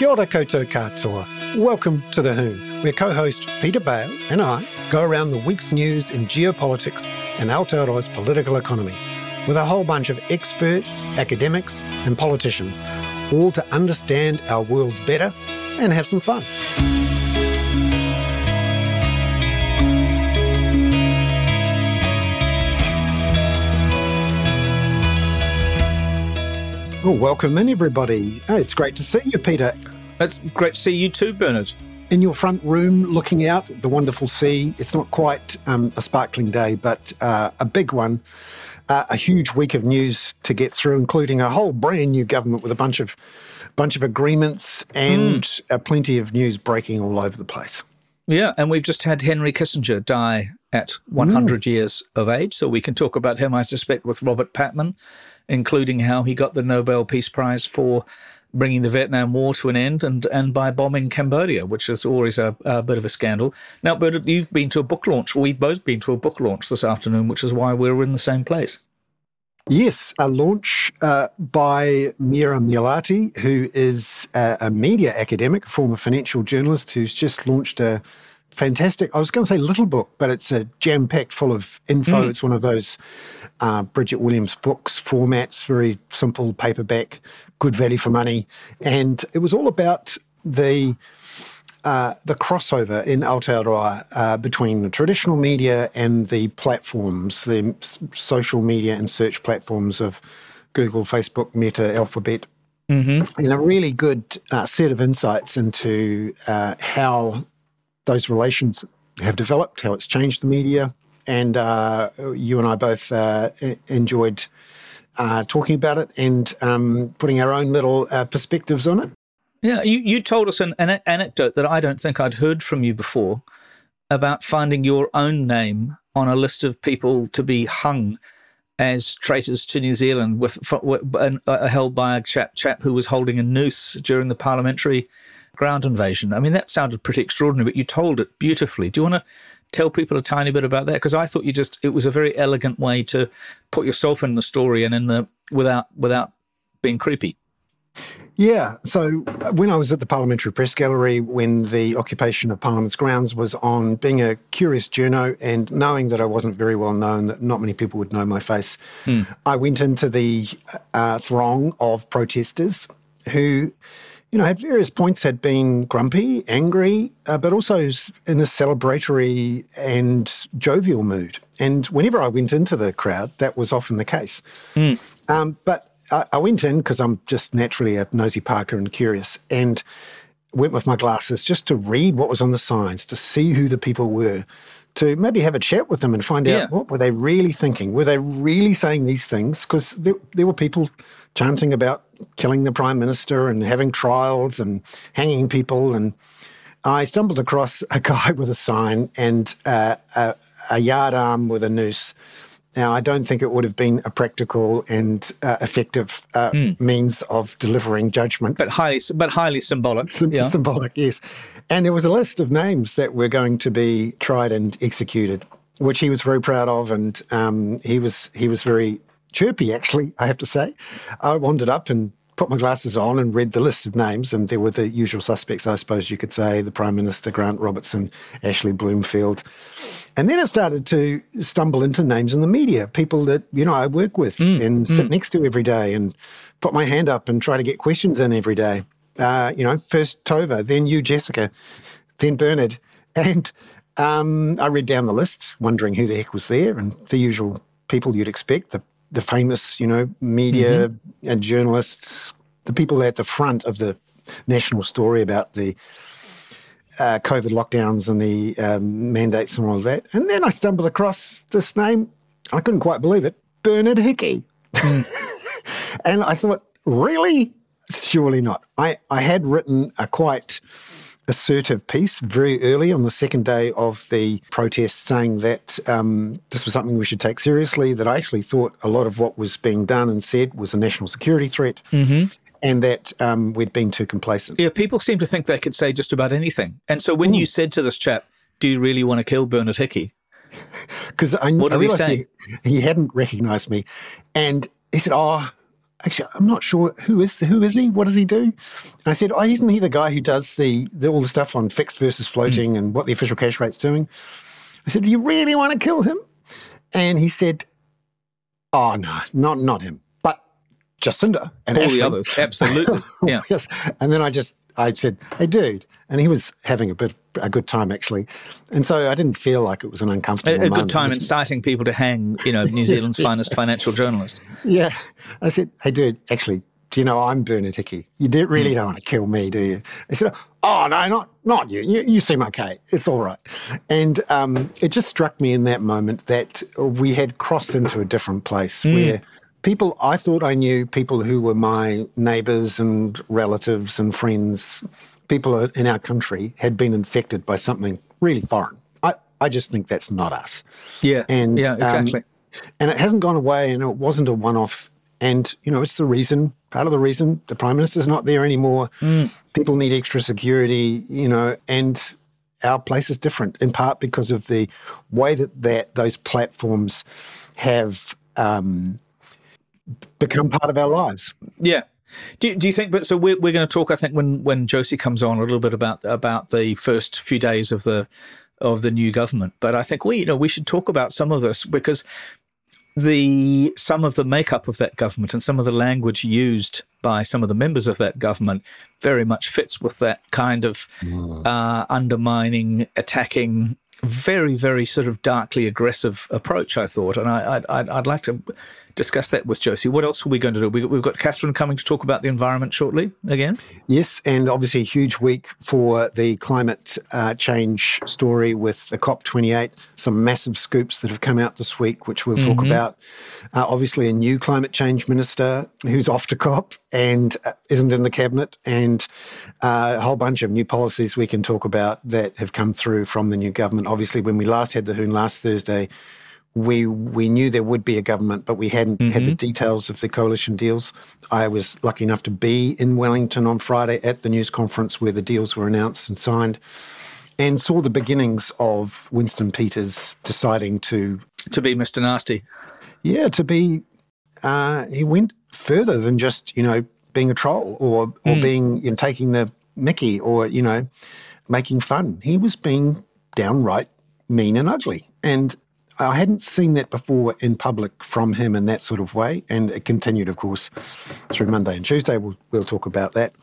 Kia ora koutou katoa. Welcome to The Hoon, where co-host Peter Bale and I go around the week's news in geopolitics and Aotearoa's political economy with a whole bunch of experts, academics and politicians, all to understand our worlds better and have some fun. Well, welcome in, everybody. Oh, it's great to see you, Peter. It's great to see you too, Bernard. In your front room, looking out at the wonderful sea. It's not quite um, a sparkling day, but uh, a big one. Uh, a huge week of news to get through, including a whole brand new government with a bunch of bunch of agreements and mm. uh, plenty of news breaking all over the place. Yeah, and we've just had Henry Kissinger die at 100 mm. years of age, so we can talk about him, I suspect, with Robert Patman including how he got the Nobel Peace Prize for bringing the Vietnam War to an end and, and by bombing Cambodia, which is always a, a bit of a scandal. Now, Bert, you've been to a book launch. We've both been to a book launch this afternoon, which is why we're in the same place. Yes, a launch uh, by Merja Myllylahti, who is a, a media academic, former financial journalist who's just launched a fantastic. I was going to say little book, but it's a jam packed full of info. Mm. It's one of those uh, Bridget Williams books formats, very simple paperback, good value for money, and it was all about the. Uh, the crossover in Aotearoa uh, between the traditional media and the platforms, the social media and search platforms of Google, Facebook, Meta, Alphabet, mm-hmm. and a really good uh, set of insights into uh, how those relations have developed, how it's changed the media. And uh, you and I both uh, enjoyed uh, talking about it and um, putting our own little uh, perspectives on it. Yeah, you, you told us an, an anecdote that I don't think I'd heard from you before about finding your own name on a list of people to be hung as traitors to New Zealand, with, for, uh, held by a chap, chap who was holding a noose during the parliamentary ground invasion. I mean, that sounded pretty extraordinary, but you told it beautifully. Do you want to tell people a tiny bit about that? Because I thought you just it was a very elegant way to put yourself in the story and in the without without being creepy. Yeah. So when I was at the Parliamentary Press Gallery, when the occupation of Parliament's grounds was on, being a curious journo and knowing that I wasn't very well known, that not many people would know my face, hmm. I went into the uh, throng of protesters who you know, at various points had been grumpy, angry, uh, but also in a celebratory and jovial mood. And whenever I went into the crowd, that was often the case. Mm. Um, but I, I, went in because I'm just naturally a nosy Parker and curious, and went with my glasses just to read what was on the signs, to see who the people were, to maybe have a chat with them and find yeah. out what were they really thinking. Were they really saying these things? Because there, there were people chanting about killing the prime minister and having trials and hanging people. And I stumbled across a guy with a sign and uh, a, a, yard arm with a noose. Now, I don't think it would have been a practical and uh, effective uh, mm. means of delivering judgment, but highly, but highly symbolic. Yeah. Symbolic, yes. And there was a list of names that were going to be tried and executed, which he was very proud of, and um, he was he was very chirpy, actually, I have to say. I wandered up and put my glasses on and read the list of names, and there were the usual suspects, I suppose you could say the Prime Minister, Grant Robertson, Ashley Bloomfield. And then I started to stumble into names in the media, people that, you know, I work with mm, and mm. sit next to every day and put my hand up and try to get questions in every day. Uh, you know, first Tova, then you, Jessica, then Bernard. And um, I read down the list, wondering who the heck was there, and the usual people you'd expect, the the famous, you know, media mm-hmm. and journalists, the people at the front of the national story about the uh, COVID lockdowns and the um, mandates and all of that. And then I stumbled across this name. I couldn't quite believe it Bernard Hickey. Mm. and I thought, really? Surely not. I, I had written a quite assertive piece very early on the second day of the protest saying that um, this was something we should take seriously, that I actually thought a lot of what was being done and said was a national security threat. Mm-hmm. And that um, we'd been too complacent. Yeah, people seem to think they could say just about anything. And so when mm. you said to this chap, Do you really want to kill Bernard Hickey? Because I, what I realized he, he hadn't recognized me. And he said, Oh, actually, I'm not sure who is who is he? What does he do? And I said, oh, isn't he the guy who does the, the all the stuff on fixed versus floating mm. and what the official cash rate's doing? I said, do you really want to kill him? And he said, oh no, not not him, but Jacinda and all Ashley. the others, absolutely, yeah. yes. And then I just I said, "Hey, dude," and he was having a bit a good time actually, and so I didn't feel like it was an uncomfortable. A, a good time inciting people to hang, you know, New Zealand's finest financial journalist. Yeah, I said, "Hey, dude, actually, do you know I'm Bernard Hickey? You do, really don't want to kill me, do you?" He said, "Oh no, not not you. You, you seem okay. It's all right." And um, it just struck me in that moment that we had crossed into a different place mm. where people I thought I knew, people who were my neighbours and relatives and friends, people in our country had been infected by something really foreign. I, I just think that's not us. Yeah. And yeah, exactly. Um, and it hasn't gone away and it wasn't a one off. And, you know, it's the reason, part of the reason the Prime Minister's not there anymore. Mm. People need extra security, you know, and our place is different in part because of the way that, that those platforms have um, become part of our lives. Yeah. Do, do you think? But so we're, we're going to talk. I think when when Josie comes on a little bit about about the first few days of the of the new government. But I think we you know we should talk about some of this because the some of the makeup of that government and some of the language used by some of the members of that government very much fits with that kind of mm. uh, undermining, attacking, very very sort of darkly aggressive approach. I thought, and I, I'd, I'd like to discuss that with Josie. What else are we going to do? We, have got Catherine coming to talk about the environment shortly again. Yes, and obviously a huge week for the climate uh, change story with the COP28. Some massive scoops that have come out this week, which we'll mm-hmm. talk about. Uh, obviously, a new climate change minister who's off to COP and uh, isn't in the cabinet, and uh, a whole bunch of new policies we can talk about that have come through from the new government. Obviously, when we last had the Hoon last Thursday, we we knew there would be a government, but we hadn't mm-hmm. had the mm-hmm. details of the coalition deals. I was lucky enough to be in Wellington on Friday at the news conference where the deals were announced and signed, and saw the beginnings of Winston Peters deciding to to be Mr. Nasty. Yeah, to be. Uh, he went further than just you know being a troll or or mm. being you know, taking the Mickey or you know making fun. He was being downright mean and ugly, and I hadn't seen that before in public from him in that sort of way, and it continued, of course, through Monday and Tuesday. We'll, we'll talk about that,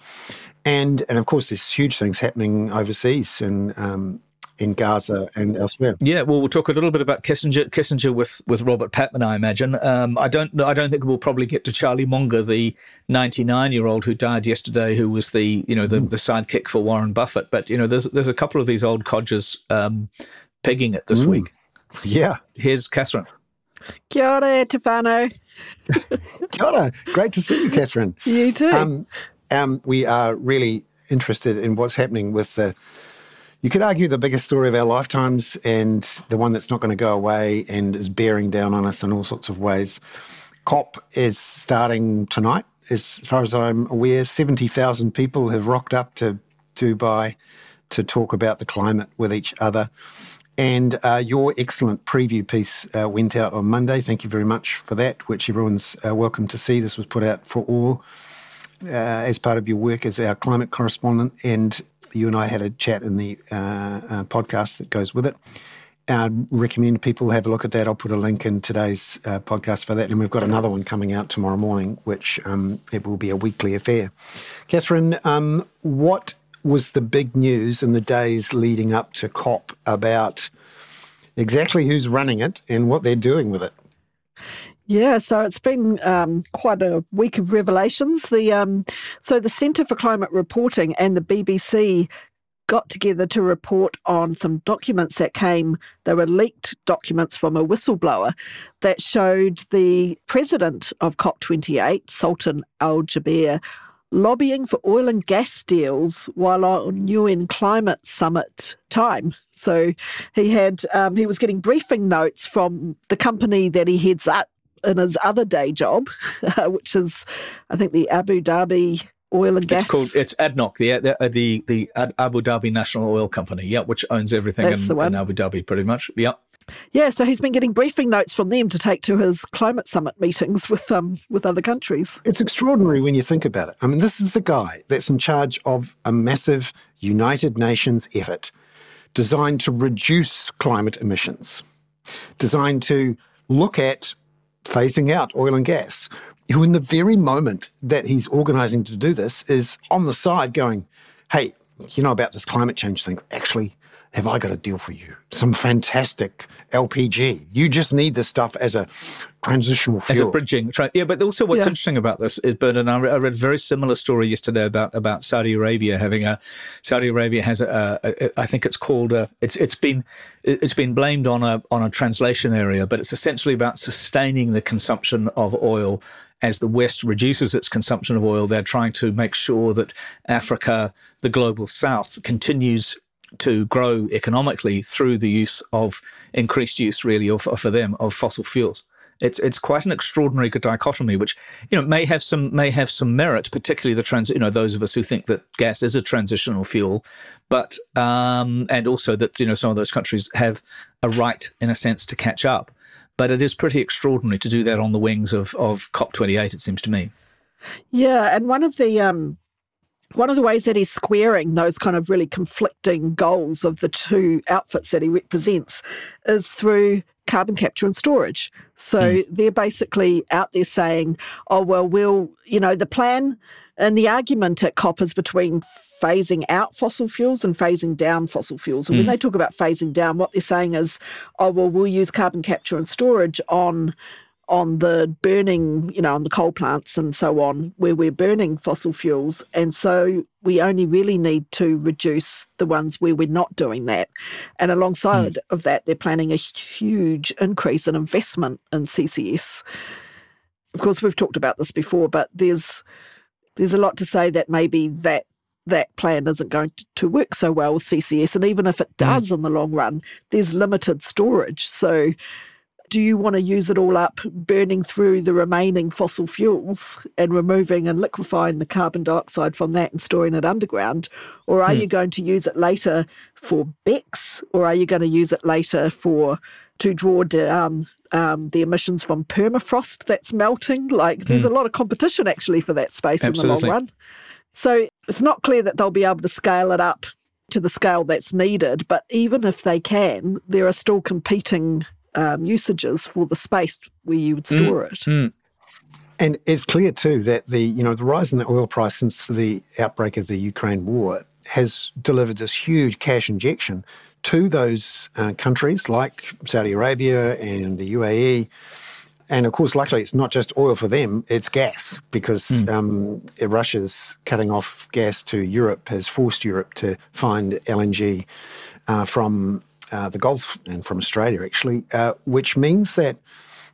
and and of course, there's huge things happening overseas and. Um, in Gaza and elsewhere. Yeah, well, we'll talk a little bit about Kissinger, Kissinger with, with Robert Patman, I imagine. Um, I don't, I don't think we'll probably get to Charlie Munger, the 99 year old who died yesterday, who was the, you know, the, mm. the sidekick for Warren Buffett. But you know, there's there's a couple of these old codgers um, pegging it this mm. week. Yeah. Here's Catherine. Kia ora, Tefano. Kia ora. Great to see you, Catherine. You too. Um, um, we are really interested in what's happening with the, you could argue, the biggest story of our lifetimes and the one that's not going to go away and is bearing down on us in all sorts of ways. COP is starting tonight. As far as I'm aware, 70,000 people have rocked up to Dubai to talk about the climate with each other. And uh, your excellent preview piece uh, went out on Monday. Thank you very much for that, which everyone's uh, welcome to see. This was put out for all uh, as part of your work as our climate correspondent. And you and I had a chat in the uh, uh, podcast that goes with it. I'd recommend people have a look at that. I'll put a link in today's podcast for that. And we've got another one coming out tomorrow morning, which um, it will be a weekly affair. Catherine, um, what was the big news in the days leading up to COP about exactly who's running it and what they're doing with it. Yeah, so it's been um, quite a week of revelations. The um, so the Centre for Climate Reporting and the BBC got together to report on some documents that came. They were leaked documents from a whistleblower that showed the president of COP28, Sultan Al Jaber, lobbying for oil and gas deals while on UN climate summit time. So he had um, he was getting briefing notes from the company that he heads up in his other day job, which is I think the Abu Dhabi oil and gas. It's called it's ADNOC, the the the, the Abu Dhabi National Oil Company, yeah, which owns everything in, in, Abu Dhabi, pretty much. Yeah. Yeah, so he's been getting briefing notes from them to take to his climate summit meetings with um with other countries. It's extraordinary when you think about it. I mean, this is the guy that's in charge of a massive United Nations effort designed to reduce climate emissions, designed to look at phasing out oil and gas. Who, in the very moment that he's organizing to do this, is on the side going, Hey, you know about this climate change thing? Actually, have I got a deal for you? Some fantastic LPG. You just need this stuff as a transitional fuel. As a bridging. Yeah, but also what's yeah. interesting about this is, Bernard, I read a very similar story yesterday about, about Saudi Arabia having a, Saudi Arabia has a, a, a I think it's called, a, it's, it's been, it's been blamed on a, on a translation area, but it's essentially about sustaining the consumption of oil as the West reduces its consumption of oil, they're trying to make sure that Africa, the global south, continues to grow economically through the use of increased use, really, of, for them of fossil fuels. It's it's quite an extraordinary dichotomy, which you know may have some may have some merit, particularly the trans. You know, those of us who think that gas is a transitional fuel, but um, and also that you know some of those countries have a right, in a sense, to catch up. But it is pretty extraordinary to do that on the wings of of COP twenty eight. It seems to me. Yeah, and one of the um, one of the ways that he's squaring those kind of really conflicting goals of the two outfits that he represents is through carbon capture and storage. So mm. they're basically out there saying, oh, well, we'll, you know, the plan and the argument at COP is between phasing out fossil fuels and phasing down fossil fuels. And mm. when they talk about phasing down, what they're saying is, oh, well, we'll use carbon capture and storage on on the burning, you know, on the coal plants and so on, where we're burning fossil fuels. And so we only really need to reduce the ones where we're not doing that. And alongside mm. of that, they're planning a huge increase in investment in CCS. Of course, we've talked about this before, but there's there's a lot to say that maybe that that plan isn't going to work so well with CCS. And even if it hmm. does mm. in the long run, there's limited storage. So do you want to use it all up burning through the remaining fossil fuels and removing and liquefying the carbon dioxide from that and storing it underground? Or are hmm. you going to use it later for BECCS? Or are you going to use it later for to draw down um, the emissions from permafrost that's melting? Like there's hmm. a lot of competition actually for that space Absolutely. in the long run. So it's not clear that they'll be able to scale it up to the scale that's needed. But even if they can, there are still competing um, usages for the space where you would mm, store mm, it. Mm. And it's clear too that the you know the rise in the oil price since the outbreak of the Ukraine war has delivered this huge cash injection to those uh, countries like Saudi Arabia and the UAE. And of course, luckily, it's not just oil for them, it's gas because mm. um, Russia's cutting off gas to Europe has forced Europe to find LNG uh, from uh, the Gulf and from Australia, actually, uh, which means that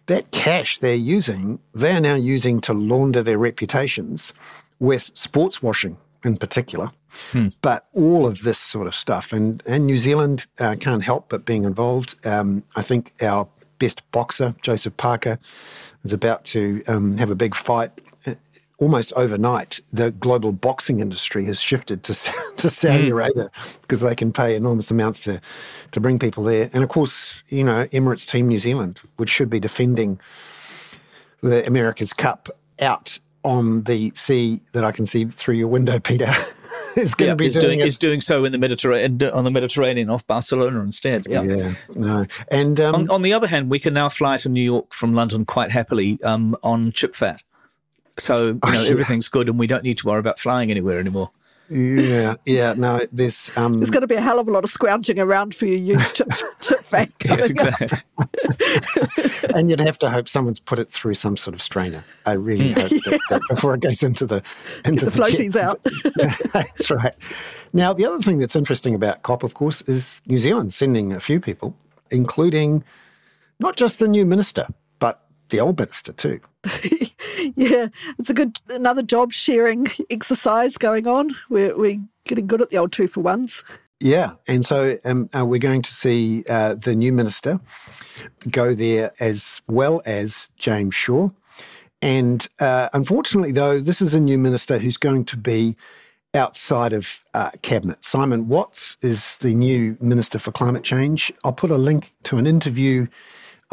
that cash they're using, they're now using to launder their reputations with sports washing in particular. Hmm. But all of this sort of stuff, and, and New Zealand uh, can't help but being involved. Um, I think our best boxer, Joseph Parker, is about to um, have a big fight almost overnight, the global boxing industry has shifted to, to Saudi mm. Arabia because they can pay enormous amounts to, to bring people there. And of course, you know, Emirates Team New Zealand, which should be defending the America's Cup out on the sea that I can see through your window, Peter, is going to be doing, doing is doing so in the Mediterranean on the Mediterranean off Barcelona instead. Yeah, yeah, no. And um, on, on, the other hand, we can now fly to New York from London quite happily um, on chip fat. So you know everything's good, and we don't need to worry about flying anywhere anymore. Yeah, yeah. No, there's um, there's going to be a hell of a lot of scrounging around for you, used chip, chip fat coming exactly. and you'd have to hope someone's put it through some sort of strainer. I really hope that, that before it goes into the into Get the, the floaties out. that's right. Now, the other thing that's interesting about COP, of course, is New Zealand sending a few people, including not just the new minister, but the old minister too. yeah, it's a good another job sharing exercise going on. We're we're getting good at the old two for ones. Yeah, and so um, uh, we're going to see uh, the new minister go there as well as James Shaw. And uh, unfortunately, though, this is a new minister who's going to be outside of uh, cabinet. Simon Watts is the new Minister for Climate Change. I'll put a link to an interview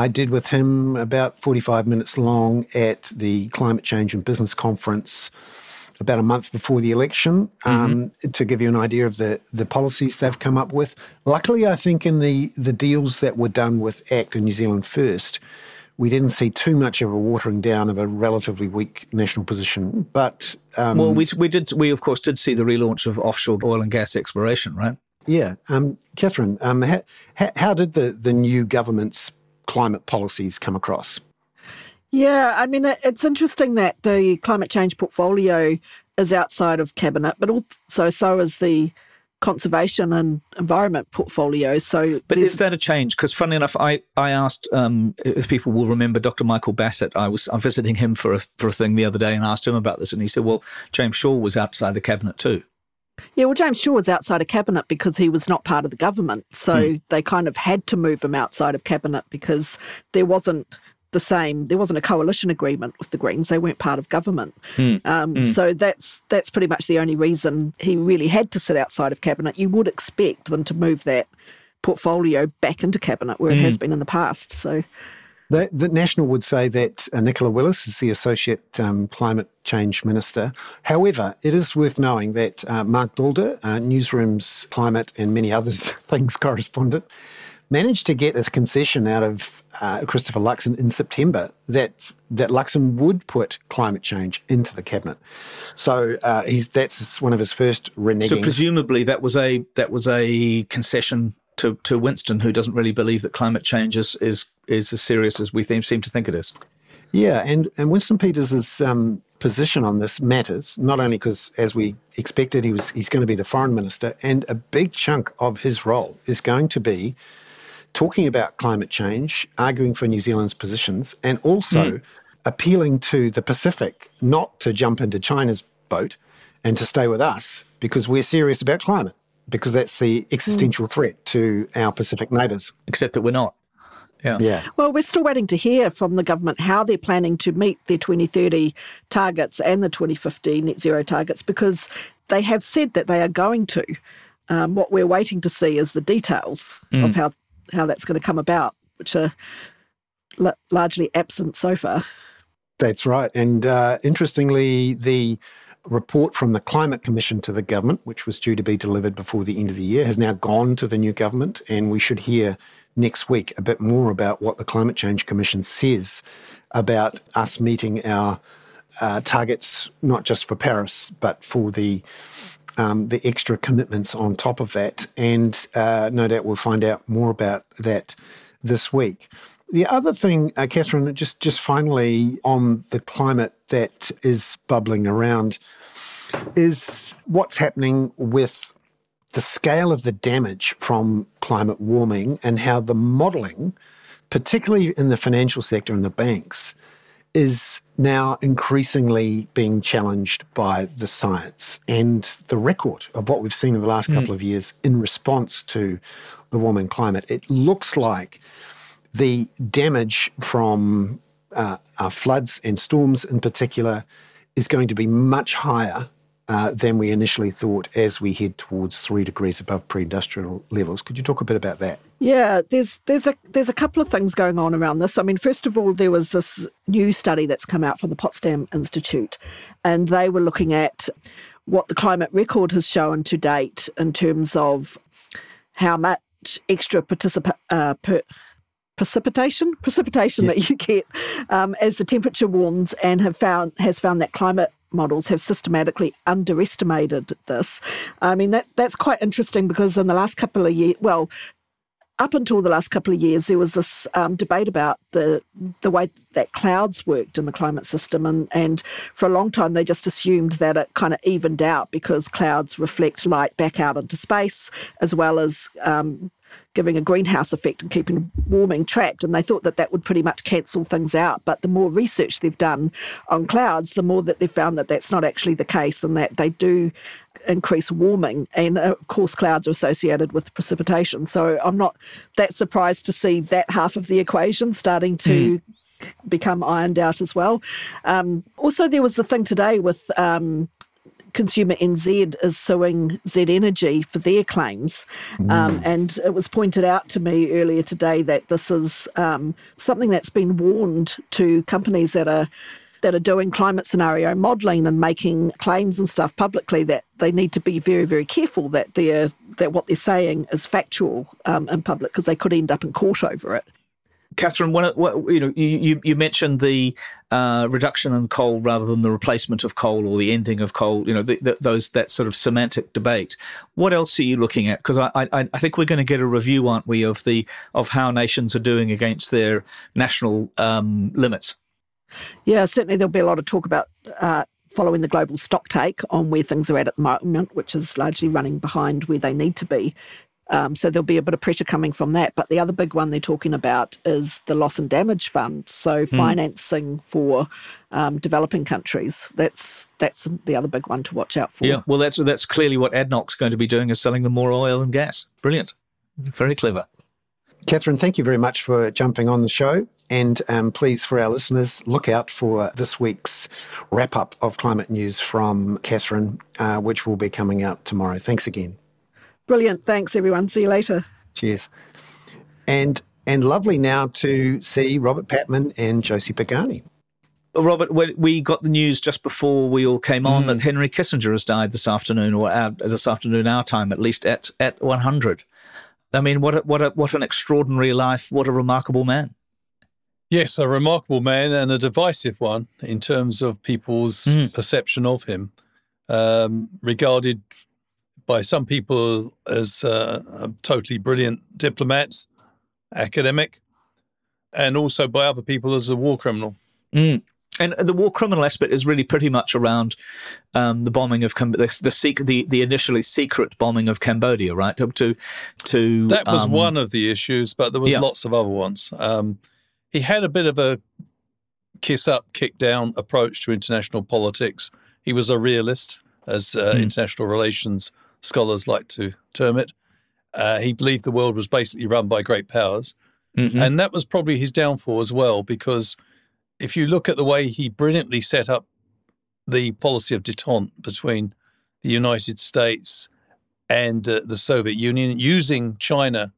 I did with him about 45 minutes long at the Climate Change and Business Conference about a month before the election um, mm-hmm. to give you an idea of the, the policies they've come up with. Luckily, I think in the, the deals that were done with ACT and New Zealand First, we didn't see too much of a watering down of a relatively weak national position. But um, well, we we did we of course did see the relaunch of offshore oil and gas exploration, right? Yeah, um, Catherine, um, how, how did the the new government's climate policies come across? Yeah, I mean, it's interesting that the climate change portfolio is outside of cabinet, but also so is the conservation and environment portfolio. So, but is that a change? Because, funny enough, I I asked um, if people will remember Dr. Michael Bassett. I was I'm visiting him for a for a thing the other day and asked him about this, and he said, "Well, James Shaw was outside the cabinet too." Yeah, well, James Shaw was outside of cabinet because he was not part of the government, so mm. they kind of had to move him outside of cabinet because there wasn't the same. There wasn't a coalition agreement with the Greens; they weren't part of government. Mm. Um, mm. So that's that's pretty much the only reason he really had to sit outside of cabinet. You would expect them to move that portfolio back into cabinet where it has hmm. been in the past. So. The, the, National would say that uh, Nicola Willis is the Associate um, Climate Change Minister. However, it is worth knowing that uh, Marc Daalder, uh, Newsroom's climate and many others things correspondent, managed to get a concession out of uh, Christopher Luxon in September that that Luxon would put climate change into the cabinet. So uh, he's that's one of his first reneging. So presumably that was a that was a concession to, to Winston, who doesn't really believe that climate change is is, is as serious as we seem to think it is. Yeah, and and Winston Peters' um, position on this matters not only because, as we expected, he was he's going to be the foreign minister, and a big chunk of his role is going to be talking about climate change, arguing for New Zealand's positions, and also mm. appealing to the Pacific not to jump into China's boat and to stay with us because we're serious about climate, because that's the existential mm. threat to our Pacific neighbours. Except that we're not. Yeah. yeah. Well, we're still waiting to hear from the government how they're planning to meet their 2030 targets and the 2050 net zero targets because they have said that they are going to. Um, what we're waiting to see is the details mm. of how how that's going to come about, which are l- largely absent so far. That's right. And uh, interestingly, the report from the Climate Commission to the government, which was due to be delivered before the end of the year, has now gone to the new government. And we should hear next week a bit more about what the Climate Change Commission says about us meeting our uh, targets, not just for Paris, but for the um, the extra commitments on top of that. And uh, no doubt we'll find out more about that this week. The other thing, uh, Catherine, just just finally on the climate that is bubbling around, is what's happening with the scale of the damage from climate warming and how the modelling, particularly in the financial sector and the banks, is now increasingly being challenged by the science and the record of what we've seen in the last hmm. couple of years in response to the warming climate. It looks like the damage from uh, floods and storms in particular is going to be much higher uh, than we initially thought as we head towards three degrees above pre-industrial levels. Could you talk a bit about that? Yeah, there's there's a there's a couple of things going on around this. I mean, first of all, there was this new study that's come out from the Potsdam Institute, and they were looking at what the climate record has shown to date in terms of how much extra participa- uh, per- precipitation precipitation yes. that you get um, as the temperature warms and have found has found that climate models have systematically underestimated this. I mean, that that's quite interesting because in the last couple of years, well, up until the last couple of years, there was this um, debate about the the way that clouds worked in the climate system, and and for a long time they just assumed that it kind of evened out because clouds reflect light back out into space, as well as um, giving a greenhouse effect and keeping warming trapped. And they thought that that would pretty much cancel things out. But the more research they've done on clouds, the more that they've found that that's not actually the case and that they do increase warming. And uh, of course, clouds are associated with precipitation. So I'm not that surprised to see that half of the equation starting to. Mm. Become ironed out as well. Um, also, there was the thing today with um, Consumer NZ is suing Z Energy for their claims. Mm. Um, and it was pointed out to me earlier today that this is um, something that's been warned to companies that are that are doing climate scenario modelling and making claims and stuff publicly that they need to be very, very careful that they're that what they're saying is factual um, in public because they could end up in court over it. Catherine, what, what, you know, you, you mentioned the uh, reduction in coal rather than the replacement of coal or the ending of coal. You know, the, the, those that sort of semantic debate. What else are you looking at? Because I, I, I think we're going to get a review, aren't we, of the of how nations are doing against their national um, limits. Yeah, certainly there'll be a lot of talk about uh, following the global stock take on where things are at at the moment, which is largely running behind where they need to be. Um, so there'll be a bit of pressure coming from that. But the other big one they're talking about is the loss and damage fund. So mm. financing for um, developing countries. That's that's the other big one to watch out for. Yeah, well, that's that's clearly what ADNOC's going to be doing is selling them more oil and gas. Brilliant, very clever. Catherine, thank you very much for jumping on the show. And um, please, for our listeners, look out for this week's wrap up of climate news from Catherine, uh, which will be coming out tomorrow. Thanks again. Brilliant. Thanks, everyone. See you later. Cheers. And and lovely now to see Robert Patman and Josie Pagani. Robert, we got the news just before we all came on mm. that Henry Kissinger has died this afternoon, or our, this afternoon our time, at least at at 100. I mean, what a, what a, what an extraordinary life! What a remarkable man. Yes, a remarkable man and a divisive one in terms of people's mm. perception of him. Um, regarded by some people as uh, a totally brilliant diplomat, academic, and also by other people as a war criminal. Mm. And the war criminal aspect is really pretty much around um, the bombing of the the, the the initially secret bombing of Cambodia, right? To to that was um, one of the issues, but there was yeah. lots of other ones. Um, he had a bit of a kiss up, kick down approach to international politics. He was a realist, as uh, mm. international relations scholars like to term it. Uh, he believed the world was basically run by great powers. Mm-hmm. And that was probably his downfall as well, because if you look at the way he brilliantly set up the policy of detente between the United States and uh, the Soviet Union, using China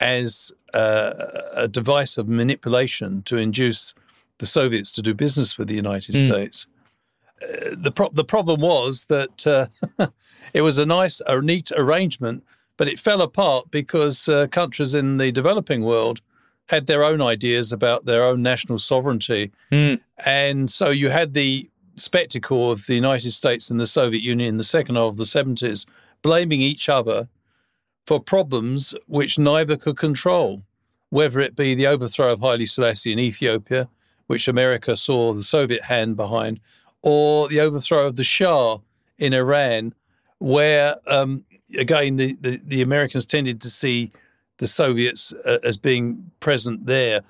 as uh, a device of manipulation to induce the Soviets to do business with the United mm. States. Uh, the pro- the problem was that uh, it was a nice, a neat arrangement, but it fell apart because uh, countries in the developing world had their own ideas about their own national sovereignty. Mm. And so you had the spectacle of the United States and the Soviet Union in the second half of the 70s blaming each other for problems which neither could control, whether it be the overthrow of Haile Selassie in Ethiopia, which America saw the Soviet hand behind, or the overthrow of the Shah in Iran, where um, again the, the, the, Americans tended to see the Soviets uh, as being present there.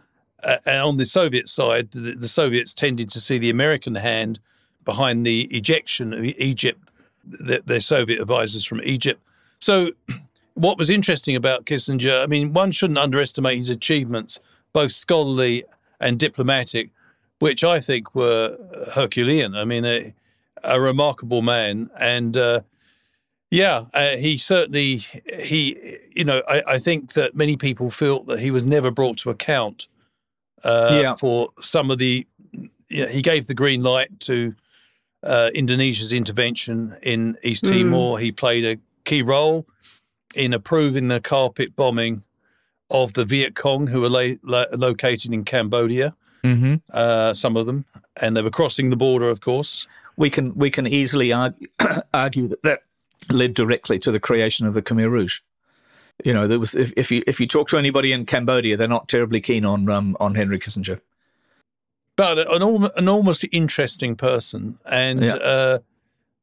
Uh, and on the Soviet side, the, the, Soviets tended to see the American hand behind the ejection of Egypt, the, their Soviet advisors from Egypt. So, what was interesting about Kissinger, I mean, one shouldn't underestimate his achievements, both scholarly and diplomatic, which I think were Herculean. I mean, a, a remarkable man. And uh, yeah, uh, he certainly he. You know, I, I, think that many people feel that he was never brought to account uh, yeah. for some of the. You know, he gave the green light to uh, Indonesia's intervention in East mm. Timor. He played a key role in approving the carpet bombing of the Viet Cong, who were la- la- located in Cambodia. Mm-hmm. Uh, some of them, and they were crossing the border, of course. We can we can easily argue, argue that, that led directly to the creation of the Khmer Rouge. You know, there was if, if you if you talk to anybody in Cambodia, they're not terribly keen on um, on Henry Kissinger. But an enormously interesting person and yeah. uh,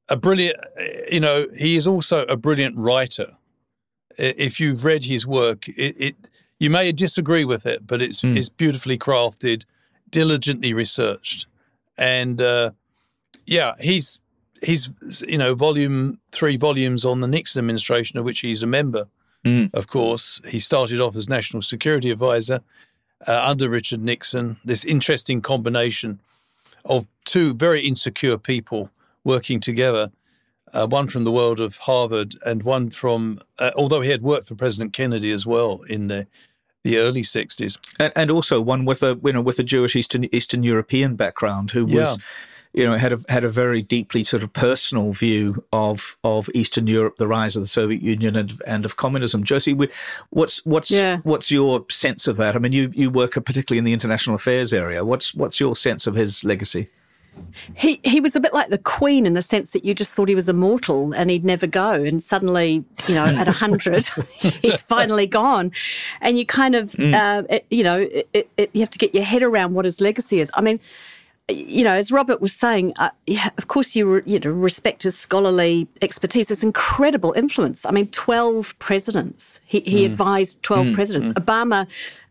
a brilliant. You know, he is also a brilliant writer. If you've read his work, it, it you may disagree with it, but it's mm. it's beautifully crafted, diligently researched, and uh, yeah, he's he's you know volume three volumes on the Nixon administration, of which he's a member. Mm. Of course, he started off as national security advisor uh, under Richard Nixon. This interesting combination of two very insecure people working together. uh, one from the world of Harvard, and one from, uh, although he had worked for President Kennedy as well in the the early '60s, and, and also one with a you know with a Jewish Eastern Eastern European background who was. Yeah you know, had a had a very deeply sort of personal view of of Eastern Europe, the rise of the Soviet Union, and and of communism. Josie, what's what's yeah. what's your sense of that? I mean, you you work particularly in the international affairs area. What's what's your sense of his legacy? He he was a bit like the Queen in the sense that you just thought he was immortal and he'd never go, and suddenly, you know, at hundred, he's finally gone, and you kind of, mm. uh, it, you know, it, it, you have to get your head around what his legacy is. I mean, you know, as Robert was saying, uh, yeah, of course you re, you know respect his scholarly expertise. His incredible influence. I mean, twelve presidents. He, he mm. advised twelve mm. presidents. Mm. Obama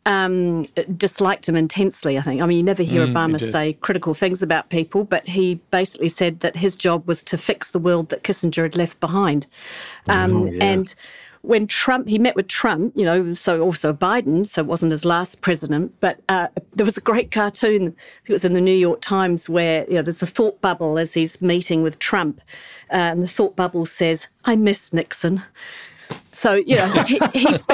um, disliked him intensely. I think. I mean, you never hear mm, Obama say critical things about people, but he basically said that his job was to fix the world that Kissinger had left behind, um, oh, yeah. and when Trump, he met with Trump, you know, so also Biden, so it wasn't his last president, but uh, there was a great cartoon, it was in the New York Times, where, you know, there's the thought bubble as he's meeting with Trump. Uh, and the thought bubble says, I miss Nixon. So, you know, he, he's,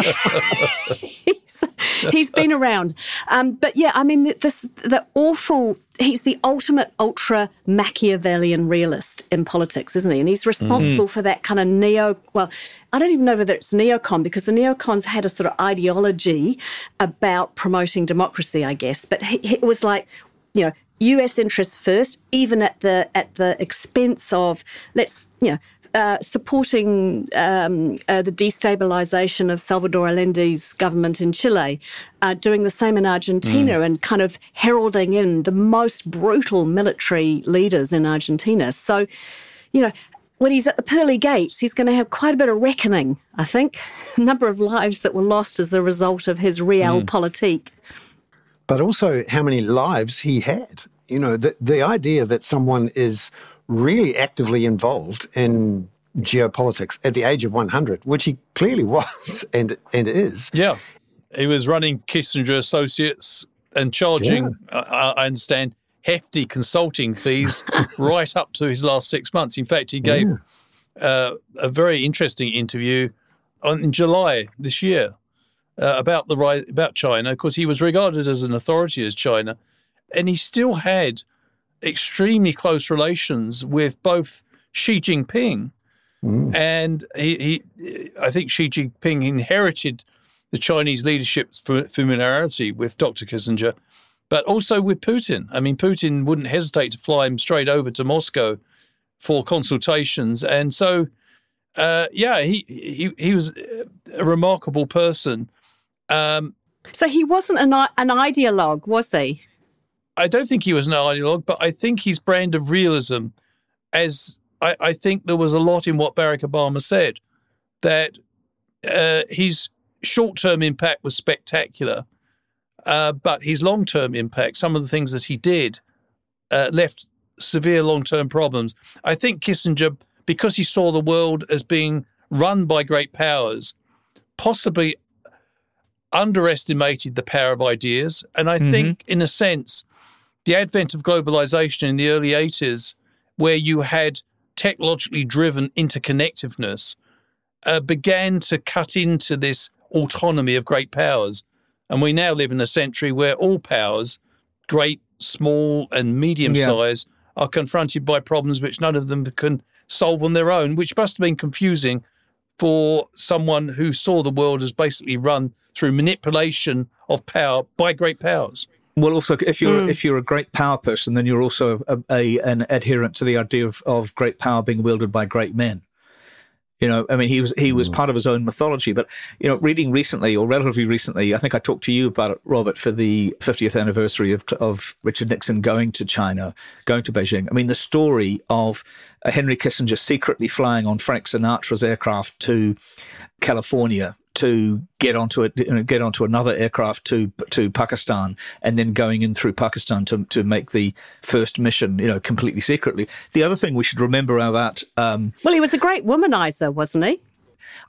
he's, he's been around. Um, but yeah, I mean, this, the awful, he's the ultimate ultra Machiavellian realist in politics, isn't he? And he's responsible mm. for that kind of neo, well, I don't even know whether it's neocon because the neocons had a sort of ideology about promoting democracy, I guess. But he, it was like, you know, US interests first, even at the at the expense of let's you know uh, supporting um, uh, the destabilization of Salvador Allende's government in Chile, uh, doing the same in Argentina, mm. and kind of heralding in the most brutal military leaders in Argentina. So, you know, when he's at the pearly gates, he's going to have quite a bit of reckoning, I think. A number of lives that were lost as a result of his realpolitik. Mm. But also how many lives he had. You know, the, the idea that someone is really actively involved in geopolitics at the age of 100, which he clearly was and and is. Yeah, he was running Kissinger Associates and charging, yeah. uh, I understand, hefty consulting fees right up to his last six months. In fact, he gave yeah. uh, a very interesting interview on, in July this year uh, about the about China, because he was regarded as an authority as China, and he still had extremely close relations with both Xi Jinping mm. and he, he, I think Xi Jinping inherited the Chinese leadership's familiarity with Dr. Kissinger, but also with Putin. I mean, Putin wouldn't hesitate to fly him straight over to Moscow for consultations, and so. Uh, yeah, he, he he was a remarkable person. Um, so he wasn't an an ideologue, was he? I don't think he was an ideologue, but I think his brand of realism, as I, I think there was a lot in what Barack Obama said, that uh, his short term impact was spectacular, uh, but his long term impact, some of the things that he did, uh, left severe long term problems. I think Kissinger, because he saw the world as being run by great powers, possibly underestimated the power of ideas. And I mm-hmm. think, in a sense, the advent of globalization in the early 80s, where you had technologically driven interconnectiveness, uh, began to cut into this autonomy of great powers. And we now live in a century where all powers, great, small, and medium yeah. size, are confronted by problems which none of them can solve on their own, which must have been confusing for someone who saw the world as basically run through manipulation of power by great powers. Well, also, if you're mm. if you're a great power person, then you're also a, a, an adherent to the idea of, of great power being wielded by great men. You know, I mean, he was he was mm. part of his own mythology. But you know, reading recently or relatively recently, I think I talked to you about it, Robert, for the 50th anniversary of of Richard Nixon going to China, going to Beijing. I mean, the story of Henry Kissinger secretly flying on Frank Sinatra's aircraft to California to get onto it, know, get onto another aircraft to to Pakistan, and then going in through Pakistan to to make the first mission, you know, completely secretly. The other thing we should remember about um, well, he was a great womanizer, wasn't he?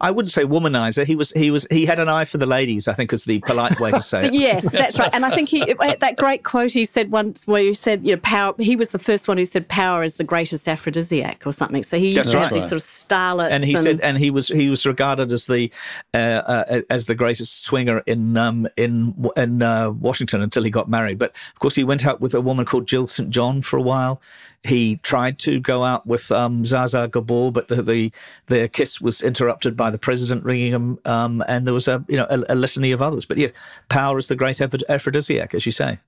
I wouldn't say womanizer. He was he was he had an eye for the ladies. I think is the polite way to say it. yes, that's right. And I think he that great quote he said once where he said, you know, power. He was the first one who said power is the greatest aphrodisiac or something. So he used that's to right. have these sort of starlets. And he and, said, and he was he was regarded as the uh, uh, as the greatest swinger in um, in in uh, Washington until he got married. But of course, he went out with a woman called Jill St. John for a while. He tried to go out with um, Zsa Gabor, but the, the their kiss was interrupted by the president ringing him, um, and there was a you know a, a, litany of others. But yes, power is the great aphrodisiac, as you say.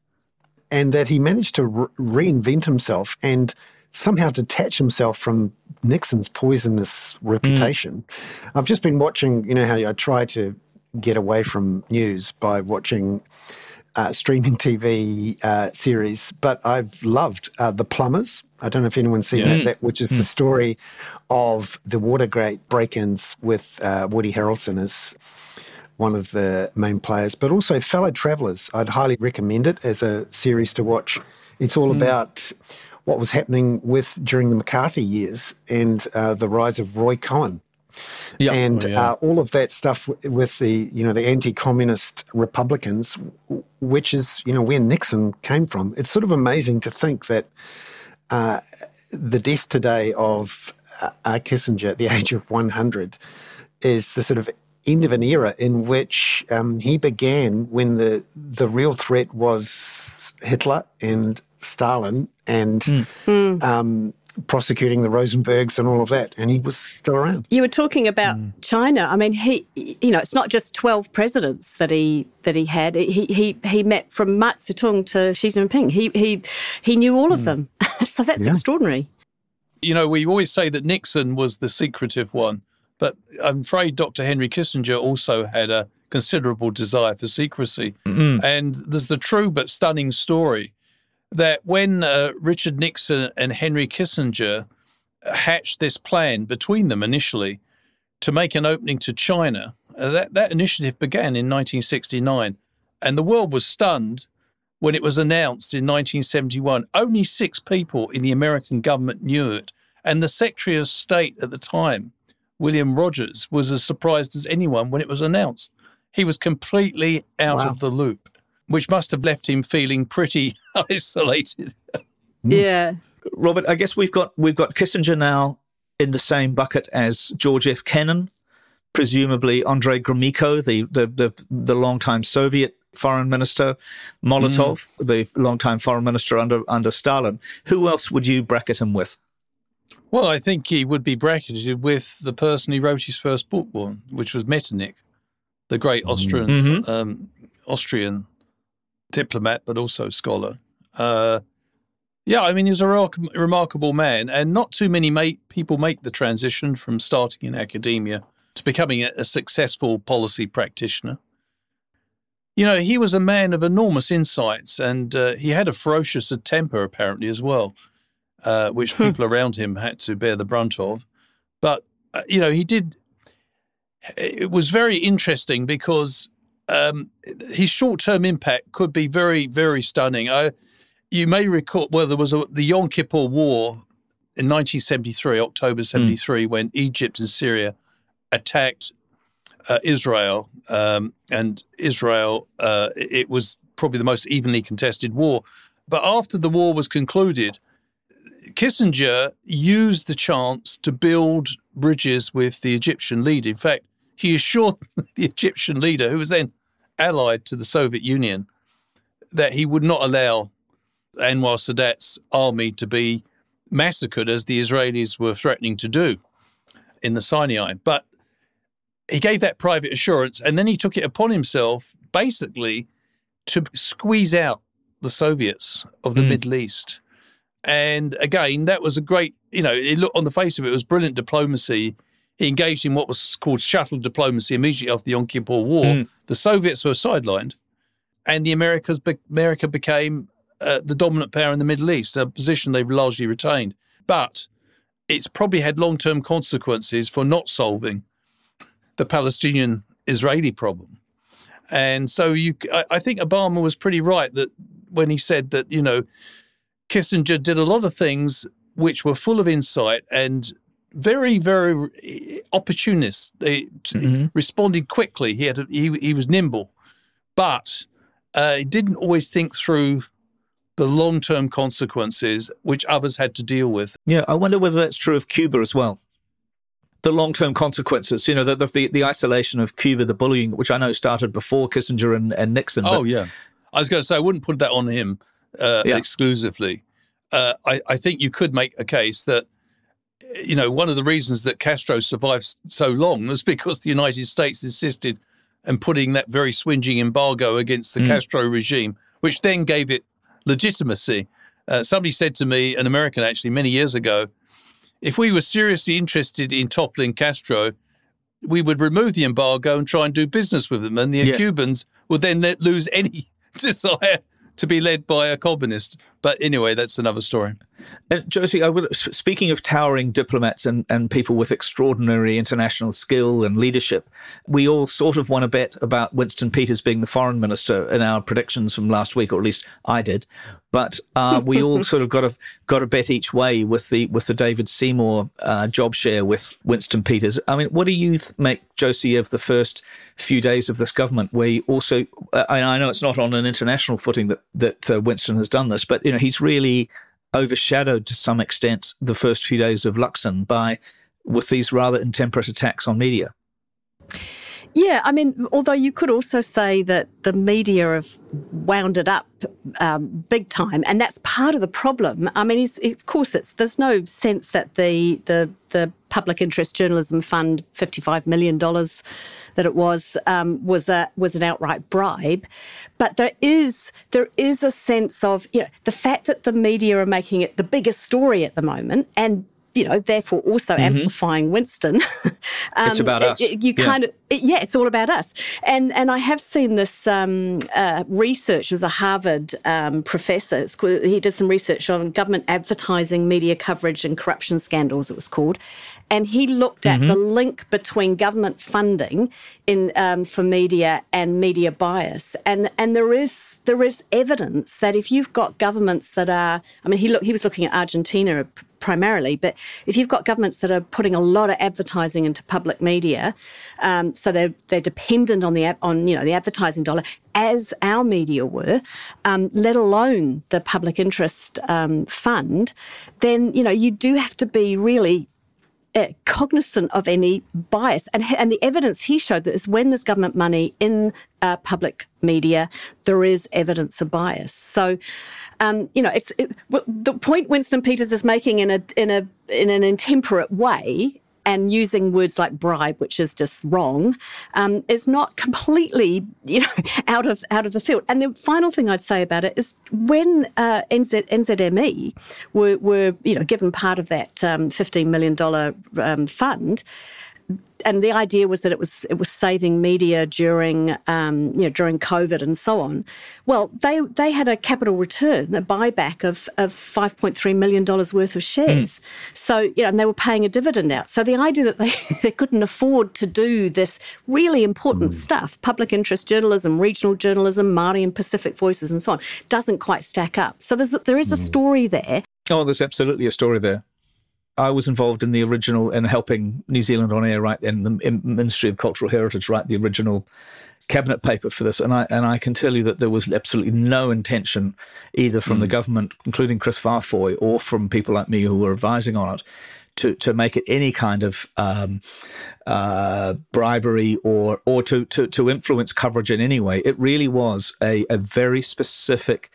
And that he managed to re- reinvent himself and somehow detach himself from Nixon's poisonous reputation. Mm. I've just been watching, you know, how I try to get away from news by watching uh, streaming TV uh, series, but I've loved uh, The Plumbers. I don't know if anyone's seen yeah. that, that, which is mm. the story of the Watergate break ins with uh, Woody Harrelson as one of the main players, but also Fellow Travelers. I'd highly recommend it as a series to watch. It's all mm. about what was happening with during the McCarthy years and uh, the rise of Roy Cohn Yep. And oh, yeah. uh, all of that stuff with the, you know, the anti-communist Republicans, which is, you know, where Nixon came from. It's sort of amazing to think that uh, the death today of uh, Kissinger at the age of 100 is the sort of end of an era in which um, he began when the the real threat was Hitler and Stalin and mm. Um, prosecuting the Rosenbergs and all of that, and he was still around. You were talking about mm. China. I mean, he, you know, it's not just twelve presidents that he that he had. He he he met from Mao Zedong to Xi Jinping. He he he knew all of mm. them. so that's yeah. extraordinary. You know, we always say that Nixon was the secretive one, but I'm afraid Dr. Henry Kissinger also had a considerable desire for secrecy. Mm-hmm. And there's the true but stunning story that when uh, Richard Nixon and Henry Kissinger hatched this plan between them initially to make an opening to China, uh, that, that initiative began in 1969. And the world was stunned when it was announced in 1971. Only six people in the American government knew it. And the Secretary of State at the time, William Rogers, was as surprised as anyone when it was announced. He was completely out wow. of the loop which must have left him feeling pretty isolated. yeah. Robert, I guess we've got we've got Kissinger now in the same bucket as George F. Kennan, presumably Andrei Gromyko, the the the, the longtime Soviet foreign minister, Molotov, mm. the longtime foreign minister under under Stalin. Who else would you bracket him with? Well, I think he would be bracketed with the person he wrote his first book on, which was Metternich, the great Austrian mm-hmm. um, Austrian diplomat, but also scholar. Uh, yeah, I mean, he's a re- remarkable man, and not too many make, people make the transition from starting in academia to becoming a, a successful policy practitioner. You know, he was a man of enormous insights, and uh, he had a ferocious temper, apparently, as well, uh, which hmm. people around him had to bear the brunt of. But, uh, you know, he did. It was very interesting because um, his short-term impact could be very, very stunning. I, you may recall, well, there was a, the Yom Kippur War in 1973, October 73, mm. when Egypt and Syria attacked uh, Israel, um, and Israel, uh, it was probably the most evenly contested war. But after the war was concluded, Kissinger used the chance to build bridges with the Egyptian leader. In fact, he assured the Egyptian leader, who was then allied to the Soviet Union, that he would not allow Anwar Sadat's army to be massacred as the Israelis were threatening to do in the Sinai. But he gave that private assurance and then he took it upon himself basically to squeeze out the Soviets of the mm. Middle East. And again, that was a great, you know, it looked on the face of it, it was brilliant diplomacy he engaged in what was called shuttle diplomacy immediately after the Yom Kippur War. Mm. The Soviets were sidelined, and the Americas America became uh, the dominant power in the Middle East, a position they've largely retained. But it's probably had long term consequences for not solving the Palestinian Israeli problem. And so you, I, I think Obama was pretty right that when he said that, you know, Kissinger did a lot of things which were full of insight and very, very opportunist. He mm-hmm. responded quickly. He had a, he he was nimble, but uh, he didn't always think through the long term consequences which others had to deal with. Yeah, I wonder whether that's true of Cuba as well. The long term consequences, you know, the, the, the isolation of Cuba, the bullying, which I know started before Kissinger and, and Nixon. Oh, yeah. I was going to say, I wouldn't put that on him uh, yeah. exclusively. Uh, I, I think you could make a case that you know, one of the reasons that Castro survived so long was because the United States insisted in putting that very swinging embargo against the mm. Castro regime, which then gave it legitimacy. Uh, somebody said to me, an American actually, many years ago, if we were seriously interested in toppling Castro, we would remove the embargo and try and do business with them. And the yes. Cubans would then lose any desire to be led by a communist. But anyway, that's another story. Uh, Josie, I would, speaking of towering diplomats and, and people with extraordinary international skill and leadership, we all sort of won a bet about Winston Peters being the foreign minister in our predictions from last week, or at least I did. But uh, we all sort of got a got to bet each way with the with the David Seymour uh, job share with Winston Peters. I mean, what do you th- make, Josie, of the first few days of this government, where he also, uh, I know it's not on an international footing that that uh, Winston has done this, but you know he's really overshadowed to some extent the first few days of Luxon by with these rather intemperate attacks on media. Yeah, I mean, although you could also say that the media have wound it up um, big time, and that's part of the problem. I mean, of course, it's there's no sense that the the the public interest journalism fund, fifty five million dollars, that it was um, was a was an outright bribe, but there is there is a sense of you know the fact that the media are making it the biggest story at the moment, and you know, therefore also mm-hmm. amplifying Winston. um, it's about us. It, you kind yeah. of, it, yeah, it's all about us. And and I have seen this um, uh, research. It was a Harvard um, professor. he did some research on government advertising, media coverage, and corruption scandals. It was called, and he looked at mm-hmm. the link between government funding in um, for media and media bias. And and there is there is evidence that if you've got governments that are, I mean, he look he was looking at Argentina primarily. But if you've got governments that are putting a lot of advertising into public media, um, so they're they're dependent on the on you know the advertising dollar, as our media were, um, let alone the public interest um, fund, then you know you do have to be really uh, cognizant of any bias. And, and the evidence he showed that is when there's government money in uh, public media, there is evidence of bias. So, um, you know, it's it, the point Winston Peters is making in a in a in an intemperate way and using words like bribe, which is just wrong, um, is not completely you know out of out of the field. And the final thing I'd say about it is when uh, NZ, NZME were, were you know given part of that um, fifteen million dollar um, fund and the idea was that it was it was saving media during um, you know during COVID and so on. Well, they they had a capital return, a buyback of of five point three million dollars worth of shares. Mm. So you know, and they were paying a dividend out. So the idea that they they couldn't afford to do this really important mm. stuff, public interest journalism, regional journalism, Māori and Pacific voices, and so on, doesn't quite stack up. So there's there is a mm. story there. Oh, there's absolutely a story there. I was involved in the original in helping New Zealand on air write in the Ministry of Cultural Heritage write the original cabinet paper for this, and I and I can tell you that there was absolutely no intention either from mm. the government, including Kris Faafoi, or from people like me who were advising on it, to to make it any kind of um, uh, bribery or or to, to to influence coverage in any way. It really was a, a very specific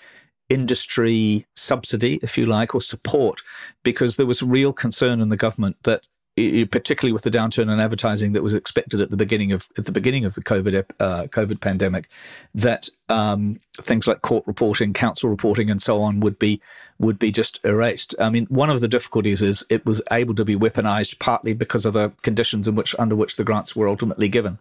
industry subsidy, if you like, or support, because there was real concern in the government that particularly with the downturn in advertising that was expected at the beginning of at the beginning of the COVID uh, COVID pandemic, that um, things like court reporting, council reporting, and so on would be would be just erased. I mean, one of the difficulties is it was able to be weaponized partly because of the conditions in which under which the grants were ultimately given.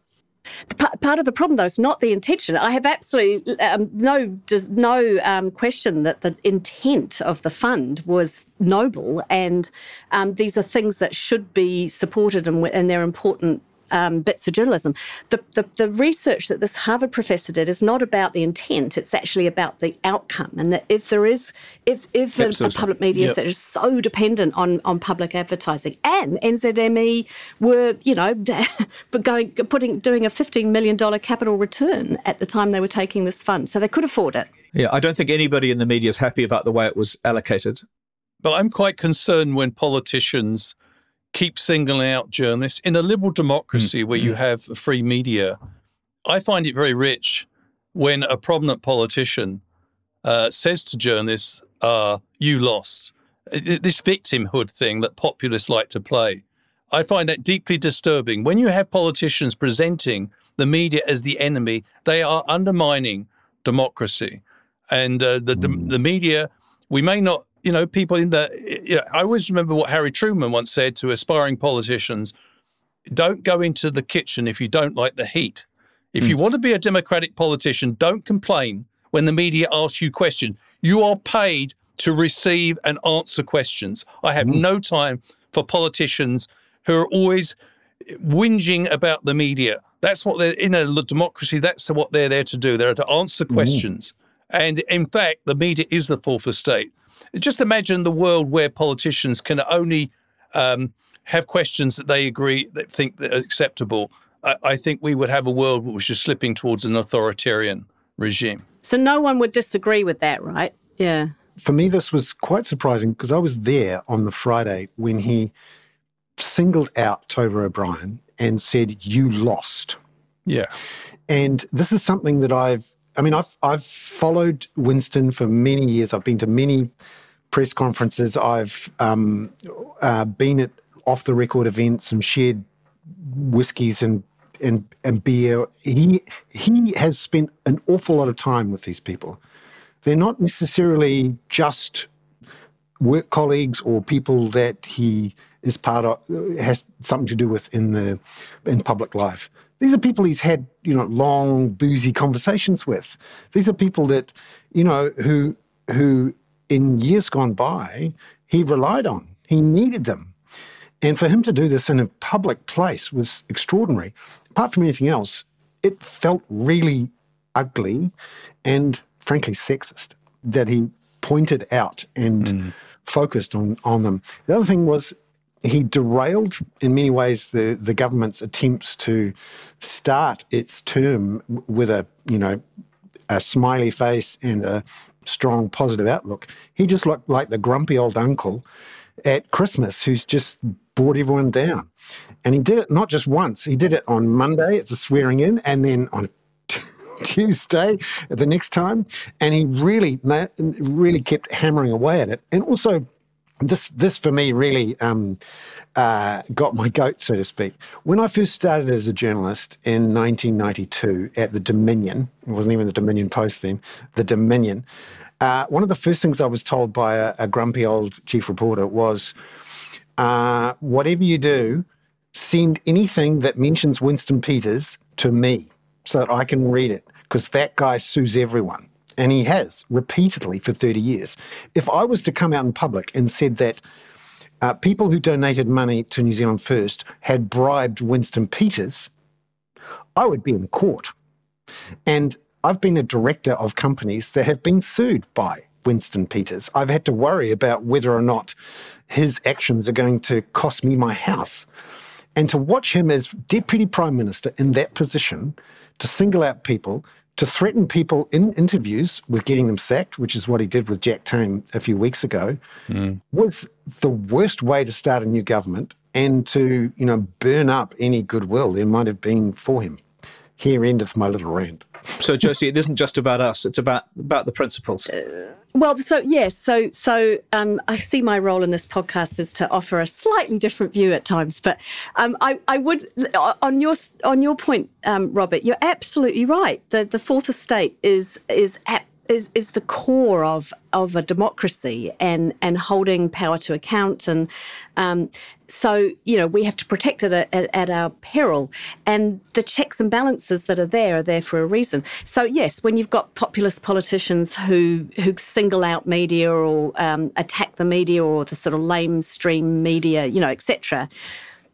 Part of the problem, though, is not the intention. I have absolutely um, no no um, question that the intent of the fund was noble, and um, these are things that should be supported, and, and they're important um, bits of journalism. The, the, the research that this Harvard professor did is not about the intent; it's actually about the outcome. And that if there is, if if a, a, public media yep. that is so dependent on on public advertising, and NZME were, you know, going putting doing a fifteen million dollar capital return at the time they were taking this fund, so they could afford it. Yeah, I don't think anybody in the media is happy about the way it was allocated. But I'm quite concerned when politicians keep singling out journalists in a liberal democracy mm. where you mm. have free media. I find it very rich when a prominent politician uh, says to journalists, uh, "You lost." This victimhood thing that populists like to play. I find that deeply disturbing. When you have politicians presenting the media as the enemy, they are undermining democracy. And uh, the, the, mm. the media, we may not you know, people in the. You know, I always remember what Harry Truman once said to aspiring politicians: "Don't go into the kitchen if you don't like the heat. If mm. you want to be a democratic politician, don't complain when the media asks you questions. You are paid to receive and answer questions. I have mm. no time for politicians who are always whinging about the media. That's what they're in a democracy. That's what they're there to do. They're to answer mm. questions. Mm. And in fact, the media is the fourth estate. Just imagine the world where politicians can only um, have questions that they agree that think that are acceptable. I, I think we would have a world which is slipping towards an authoritarian regime. So no one would disagree with that, right? Yeah. For me, this was quite surprising because I was there on the Friday when he singled out Tova O'Brien and said, You lost. Yeah. And this is something that I've I mean, I've I've followed Winston for many years. I've been to many press conferences. I've um, uh, been at off the record events and shared whiskies and and and beer. He he has spent an awful lot of time with these people. They're not necessarily just work colleagues or people that he is part of has something to do with in the in public life. These are people he's had, you know, long boozy conversations with. These are people that, you know, who who in years gone by he relied on. He needed them. And for him to do this in a public place was extraordinary. Apart from anything else, it felt really ugly and frankly sexist that he pointed out and mm. focused on, on them. The other thing was he derailed in many ways the, the government's attempts to start its term with a you know a smiley face and a strong positive outlook. He just looked like the grumpy old uncle at Christmas who's just brought everyone down. And he did it not just once, he did it on Monday at the swearing in and then on Tuesday the next time. And he really, really kept hammering away at it. And also, this this for me really um, uh, got my goat, so to speak. When I first started as a journalist in 1992 at the Dominion, it wasn't even the Dominion Post then, the Dominion. Uh, one of the first things I was told by a, a grumpy old chief reporter was, uh, "Whatever you do, send anything that mentions Winston Peters to me so that I can read it, because that guy sues everyone." And he has repeatedly for 30 years. If I was to come out in public and said that uh, people who donated money to New Zealand First had bribed Winston Peters, I would be in court. And I've been a director of companies that have been sued by Winston Peters. I've had to worry about whether or not his actions are going to cost me my house. And to watch him as Deputy Prime Minister in that position, to single out people to threaten people in interviews with getting them sacked, which is what he did with Jack Tame a few weeks ago, mm. was the worst way to start a new government and to, you know, burn up any goodwill there might have been for him. Here endeth my little rant. So, Josie, it isn't just about us; it's about about the principles. Uh, well, so yes, so so um, I see my role in this podcast is to offer a slightly different view at times, but um, I, I would on your on your point, um, Robert, you're absolutely right. The the fourth estate is is at is is the core of of a democracy and and holding power to account. And um, so you know we have to protect it at, at, at, our peril. And the checks and balances that are there are there for a reason. So yes when you've got populist politicians who who single out media or um, attack the media or the sort of lamestream media you know etc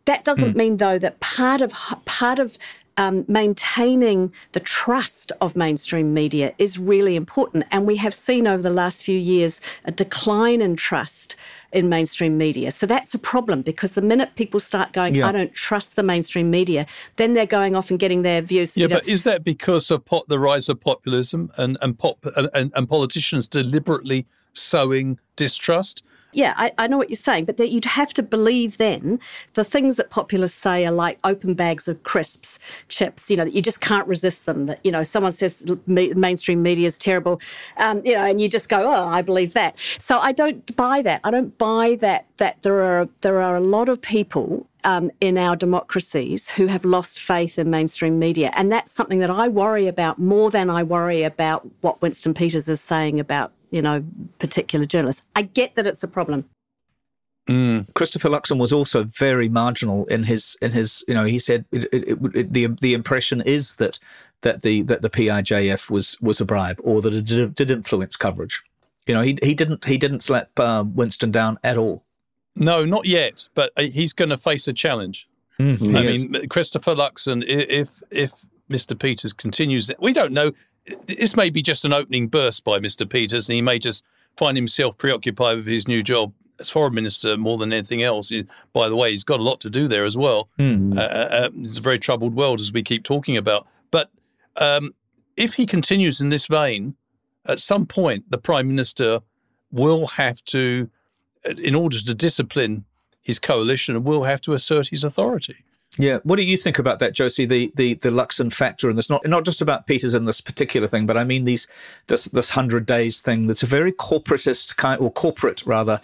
That doesn't mm. mean, though, that part of part of um, maintaining the trust of mainstream media is really important. And we have seen over the last few years a decline in trust in mainstream media. So that's a problem because the minute people start going, yeah. I don't trust the mainstream media, then they're going off and getting their views. Yeah, but is that because of pop, the rise of populism and and, pop, and, and politicians deliberately sowing distrust? Yeah, I, I, know what you're saying, but that you'd have to believe then the things that populists say are like open bags of crisps, chips, you know, that you just can't resist them. That, you know, someone says mainstream media is terrible, um, you know, and you just go, oh, I believe that. So I don't buy that. I don't buy that, that there are, there are a lot of people um, in our democracies who have lost faith in mainstream media. And that's something that I worry about more than I worry about what Winston Peters is saying about you know, particular journalists. I get that it's a problem. Mm. Christopher Luxon was also very marginal in his in his you know he said it, it, it, the the impression is that that the that the PIJF was was a bribe or that it did, did influence coverage. You know he he didn't he didn't slap uh, Winston down at all. No, not yet. But uh, he's going to face a challenge. Mm, I is. mean, Christopher Luxon, if if Mr. Peters continues, we don't know this may be just an opening burst by Mr. Peters, and he may just find himself preoccupied with his new job as foreign minister more than anything else. By the way, he's got a lot to do there as well. Mm. Uh, uh, it's a very troubled world, as we keep talking about. But um, if he continues in this vein, at some point, the prime minister will have to, uh, in order to discipline his coalition, will have to assert his authority. Yeah, what do you think about that, Josie? The the the Luxon factor, and it's not not just about Peters and this particular thing, but I mean these this this hundred days thing. That's a very corporatist kind or corporate rather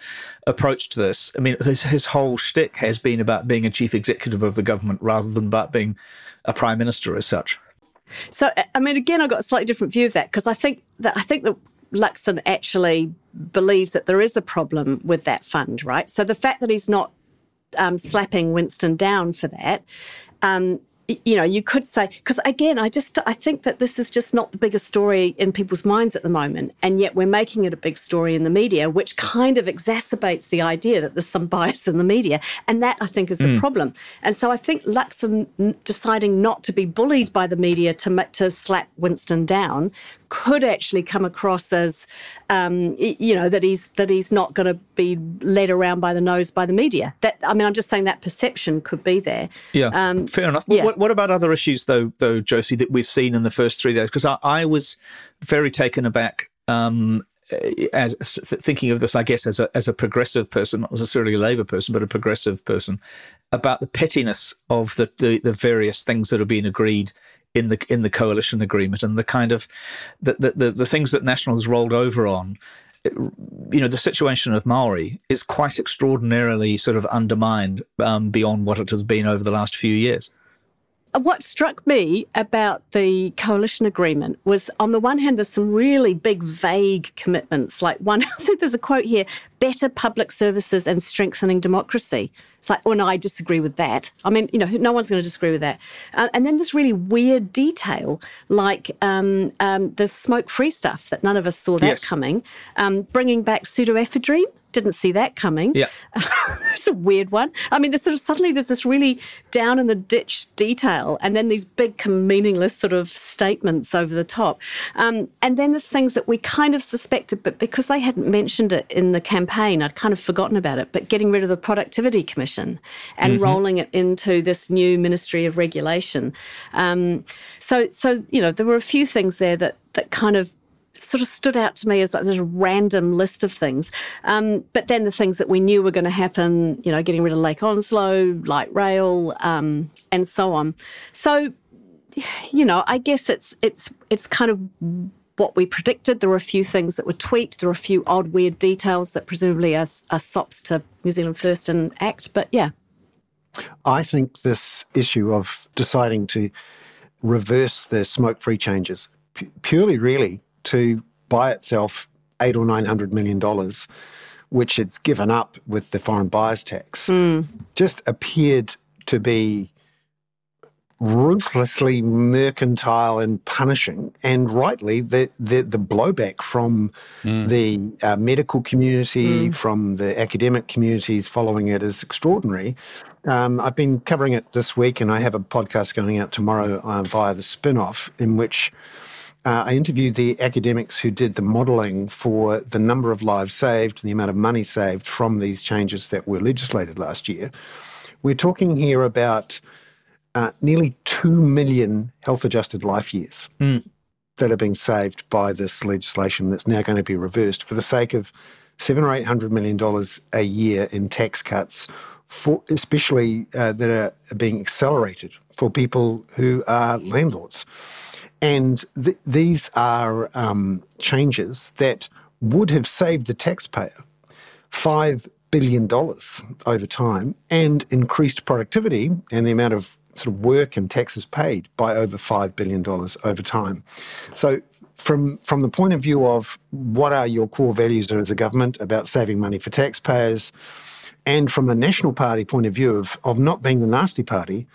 approach to this. I mean, his, his whole shtick has been about being a chief executive of the government rather than about being a prime minister as such. So, uh, I mean, again, I've got a slightly different view of that because I think that I think that Luxon actually believes that there is a problem with that fund, right? So the fact that he's not um, slapping Winston down for that. Um, you know, you could say, because again, I just, I think that this is just not the biggest story in people's minds at the moment. And yet we're making it a big story in the media, which kind of exacerbates the idea that there's some bias in the media. And that I think is mm. a problem. And so I think Luxon deciding not to be bullied by the media to, to slap Winston down could actually come across as, um, you know, that he's that he's not going to be led around by the nose by the media. That I mean, I'm just saying that perception could be there. Yeah, um, fair enough. Yeah. What, what, about other issues though, though, Josie, that we've seen in the first three days? Because I, I, was very taken aback. Um, as thinking of this, I guess, as a as a progressive person, not necessarily a Labour person, but a progressive person, about the pettiness of the, the, the various things that have been agreed in the in the coalition agreement and the kind of the the, the, the things that Nationals rolled over on you know, the situation of Maori is quite extraordinarily sort of undermined um, beyond what it has been over the last few years. What struck me about the coalition agreement was on the one hand, there's some really big, vague commitments. Like one, I think there's a quote here better public services and strengthening democracy. It's like, oh no, I disagree with that. I mean, you know, no one's going to disagree with that. Uh, and then this really weird detail, like um, um, the smoke-free stuff that none of us saw that yes. coming, um, bringing back pseudoephedrine didn't see that coming. Yeah. it's a weird one. I mean, there's sort of suddenly there's this really down in the ditch detail, and then these big, meaningless sort of statements over the top. Um, and then there's things that we kind of suspected, but because they hadn't mentioned it in the campaign, I'd kind of forgotten about it. But getting rid of the Productivity Commission and mm-hmm. rolling it into this new Ministry of Regulation. Um, so, so you know, there were a few things there that that kind of sort of stood out to me as like this random list of things. Um, but then the things that we knew were going to happen, you know, getting rid of Lake Onslow, light rail, um, and so on. So, you know, I guess it's it's it's kind of what we predicted. There were a few things that were tweaked. There were a few odd, weird details that presumably are, are sops to New Zealand First and ACT. But yeah. I think this issue of deciding to reverse the smoke free changes purely, really, to buy itself eight or nine hundred million dollars, which it's given up with the foreign buyers tax, mm. just appeared to be ruthlessly mercantile and punishing, and rightly, the the, the blowback from mm. the uh, medical community, mm. from the academic communities following it is extraordinary. Um, I've been covering it this week, and I have a podcast going out tomorrow uh, via the spin-off in which. Uh, I interviewed the academics who did the modelling for the number of lives saved, the amount of money saved from these changes that were legislated last year. We're talking here about uh, nearly 2 million health adjusted life years mm. that are being saved by this legislation that's now going to be reversed for the sake of seven or eight hundred million dollars a year in tax cuts, for, especially uh, that are being accelerated for people who are landlords. And th- these are um, changes that would have saved the taxpayer five billion dollars over time and increased productivity and the amount of sort of work and taxes paid by over $5 billion over time. So from from the point of view of what are your core values as a government about saving money for taxpayers, and from a National Party point of view of, of not being the nasty party,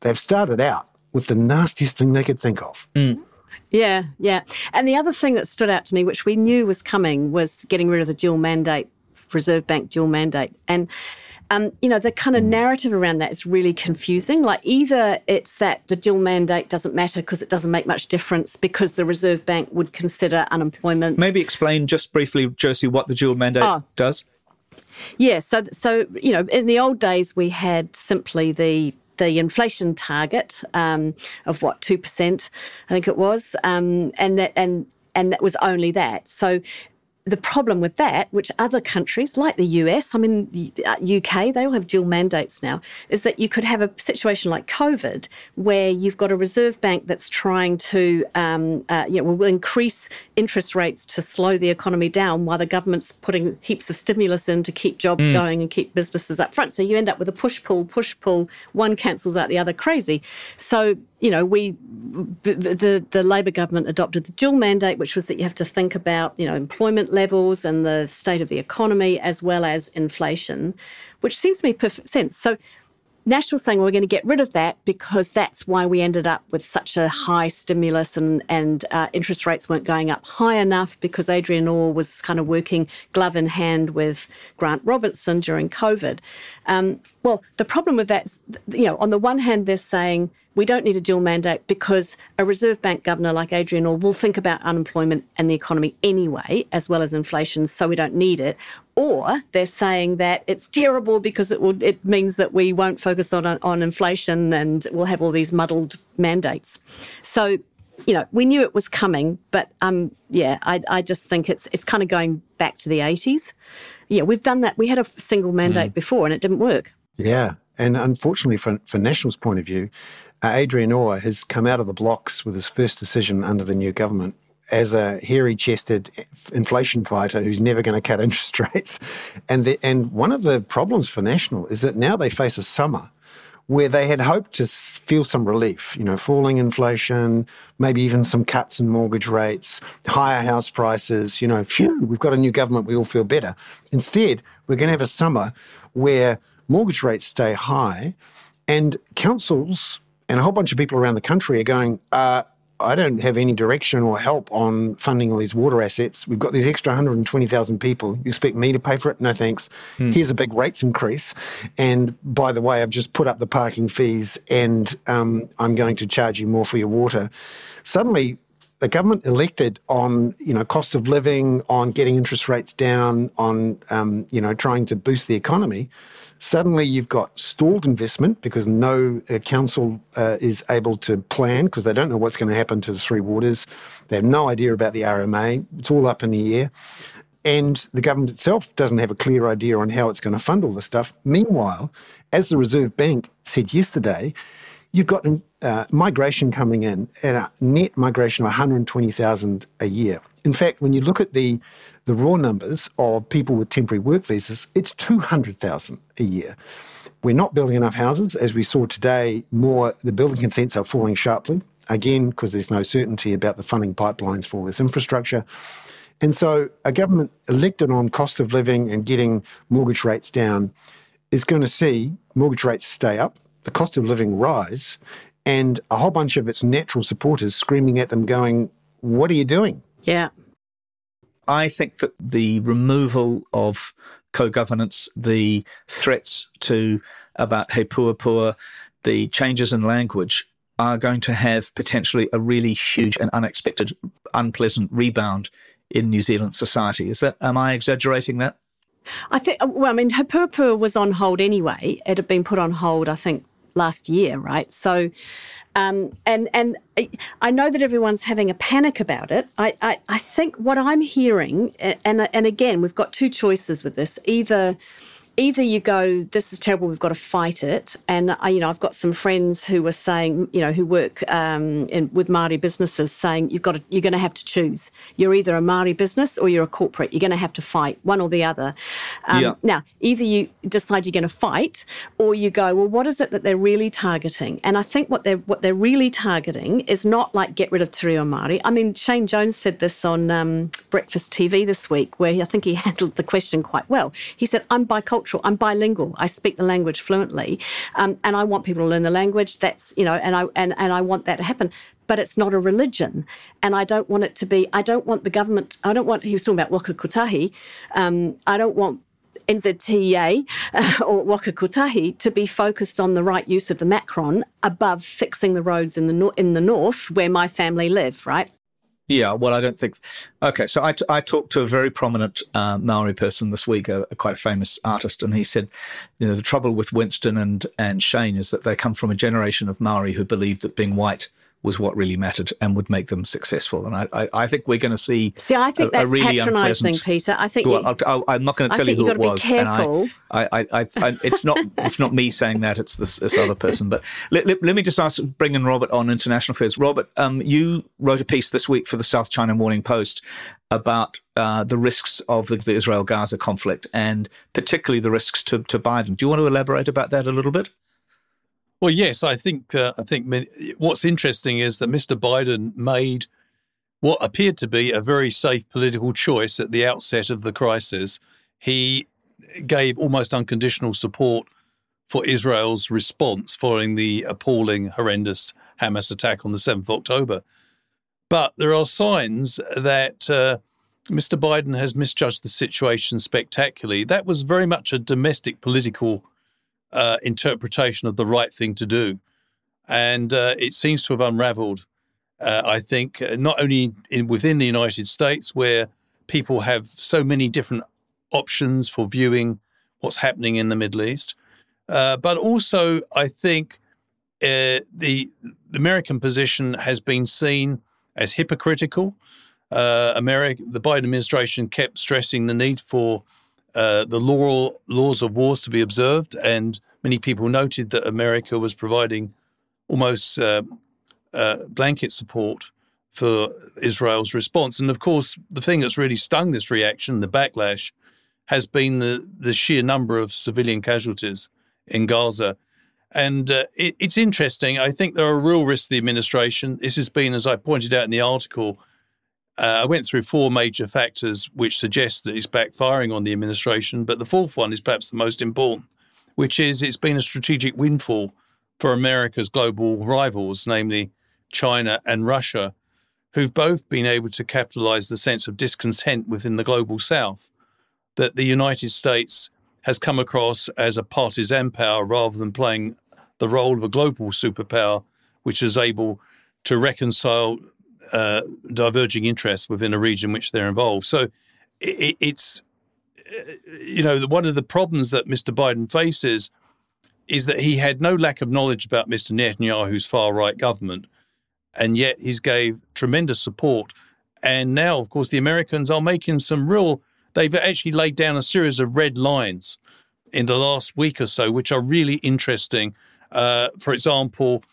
they've started out with the nastiest thing they could think of. Mm. Yeah, yeah. And the other thing that stood out to me, which we knew was coming, was getting rid of the dual mandate, Reserve Bank dual mandate. And um, you know, the kind of mm. narrative around that is really confusing. Like either it's that the dual mandate doesn't matter because it doesn't make much difference because the Reserve Bank would consider unemployment. Maybe explain just briefly, Josie, what the dual mandate oh. does. Yeah, so so you know, in the old days we had simply the the inflation target um, of what two percent, I think it was, um, and that and and that was only that. So the problem with that, which other countries like the US, I mean, the UK, uh, they all have dual mandates now, is that you could have a situation like COVID where you've got a reserve bank that's trying to, um, uh, you know, will increase interest rates to slow the economy down while the government's putting heaps of stimulus in to keep jobs mm. going and keep businesses up front. So you end up with a push pull, push pull, one cancels out the other crazy. So you know, we the the Labor government adopted the dual mandate, which was that you have to think about you know employment levels and the state of the economy as well as inflation, which seems to make perfect sense. So National saying we're going to get rid of that because that's why we ended up with such a high stimulus and, and uh, interest rates weren't going up high enough because Adrian Orr was kind of working glove in hand with Grant Robertson during COVID. Um, well, the problem with that is, you know, on the one hand, they're saying we don't need a dual mandate because a Reserve Bank governor like Adrian Orr will think about unemployment and the economy anyway, as well as inflation, so we don't need it. Or they're saying that it's terrible because it will it means that we won't focus on on inflation and we'll have all these muddled mandates. So you know, we knew it was coming, but um, yeah, I, I just think it's it's kind of going back to the 80s. Yeah, we've done that. We had a single mandate mm. before and it didn't work. Yeah. And unfortunately, for, for National's point of view, uh, Adrian Orr has come out of the blocks with his first decision under the new government as a hairy chested inflation fighter who's never going to cut interest rates. And, the, and one of the problems for National is that now they face a summer where they had hoped to feel some relief, you know, falling inflation, maybe even some cuts in mortgage rates, higher house prices, you know, phew, we've got a new government, we all feel better. Instead, we're going to have a summer where mortgage rates stay high and councils and a whole bunch of people around the country are going, uh, I don't have any direction or help on funding all these water assets. We've got these extra 120,000 people. You expect me to pay for it? No thanks. Hmm. Here's a big rates increase. And by the way, I've just put up the parking fees and um, I'm going to charge you more for your water. Suddenly, the government elected on you know cost of living, on getting interest rates down, on um, you know trying to boost the economy. Suddenly, you've got stalled investment because no uh, council uh, is able to plan because they don't know what's going to happen to the three waters. They have no idea about the RMA. It's all up in the air. And the government itself doesn't have a clear idea on how it's going to fund all this stuff. Meanwhile, as the Reserve Bank said yesterday, you've got uh, migration coming in a net migration of 120,000 a year. In fact, when you look at the the raw numbers of people with temporary work visas, it's 200,000 a year. We're not building enough houses. As we saw today, more the building consents are falling sharply, again, because there's no certainty about the funding pipelines for this infrastructure. And so a government elected on cost of living and getting mortgage rates down is going to see mortgage rates stay up, the cost of living rise, and a whole bunch of its natural supporters screaming at them, going, What are you doing? Yeah. I think that the removal of co-governance, the threats to about He Puapua, the changes in language are going to have potentially a really huge and unexpected, unpleasant rebound in New Zealand society. Is that am I exaggerating that? I think well, I mean, He Puapua was on hold anyway. It had been put on hold, I think, last year, right? So um, and and I know that everyone's having a panic about it. I, I, I think what I'm hearing, and and again, we've got two choices with this. Either either you go, this is terrible, we've got to fight it. And I, you know, I've got some friends who were saying, you know, who work um, in, with Maori businesses, saying you've got to, you're going to have to choose. You're either a Maori business or you're a corporate. You're going to have to fight one or the other. Um, yeah. Now, either you decide you're going to fight, or you go, well, what is it that they're really targeting? And I think what they're what they're really targeting is not like get rid of Te Reo Māori. I mean, Shane Jones said this on um, Breakfast TV this week, where I think he handled the question quite well. He said, "I'm bicultural." I'm bilingual. I speak the language fluently, um, and I want people to learn the language. That's you know, and I and and I want that to happen. But it's not a religion, and I don't want it to be. I don't want the government. I don't want. He was talking about waka kotahi. Um, I don't want NZTA uh, or Waka Kotahi to be focused on the right use of the Macron above fixing the roads in the no- in the north where my family live, right? Yeah, well, I don't think. Okay, so I, t- I talked to a very prominent uh, Maori person this week, a, a, quite famous artist, and he said, you know, the trouble with Winston and and Shane is that they come from a generation of Maori who believed that being white was what really mattered and would make them successful. And I, I, I think we're going to see. See, I think a, that's a really patronising, Peter. I think. Well, i am not going to tell you who it was. Be careful. I, I, I, I, it's not. it's not me saying that. It's this, this other person. But let, let, let, me just ask, bring in Robert on international affairs. Robert, um, you wrote a piece this week for the South China Morning Post about uh, the risks of the, the Israel Gaza conflict and particularly the risks to, to Biden. Do you want to elaborate about that a little bit? Well, yes, I think uh, I think what's interesting is that Mr. Biden made what appeared to be a very safe political choice at the outset of the crisis. He gave almost unconditional support for Israel's response following the appalling, horrendous Hamas attack on the 7th of October. But there are signs that uh, Mr. Biden has misjudged the situation spectacularly. That was very much a domestic political uh, interpretation of the right thing to do. And uh, it seems to have unraveled, uh, I think, uh, not only in, within the United States, where people have so many different options for viewing what's happening in the Middle East, uh, but also, I think, uh, the, the American position has been seen as hypocritical. America, the Biden administration kept stressing the need for uh, the law, laws of wars to be observed, and many people noted that America was providing almost uh, uh, blanket support for Israel's response. And of course, the thing that's really stung this reaction, the backlash, has been the, the sheer number of civilian casualties in Gaza. And uh, it, it's interesting. I think there are real risks to the administration. This has been, as I pointed out in the article, uh, I went through four major factors which suggest that it's backfiring on the administration, but the fourth one is perhaps the most important, which is it's been a strategic windfall for America's global rivals, namely China and Russia, who've both been able to capitalize the sense of discontent within the global south that the United States has come across as a partisan power rather than playing the role of a global superpower, which is able to reconcile uh, diverging interests within a region in which they're involved. So it, it's, uh, you know, one of the problems that Mr. Biden faces is that he had no lack of knowledge about Mr. Netanyahu's far right government, and yet he's gave tremendous support. And now, of course, the Americans are making some real. They've actually laid down a series of red lines in the last week or so, which are really interesting. Uh, for example,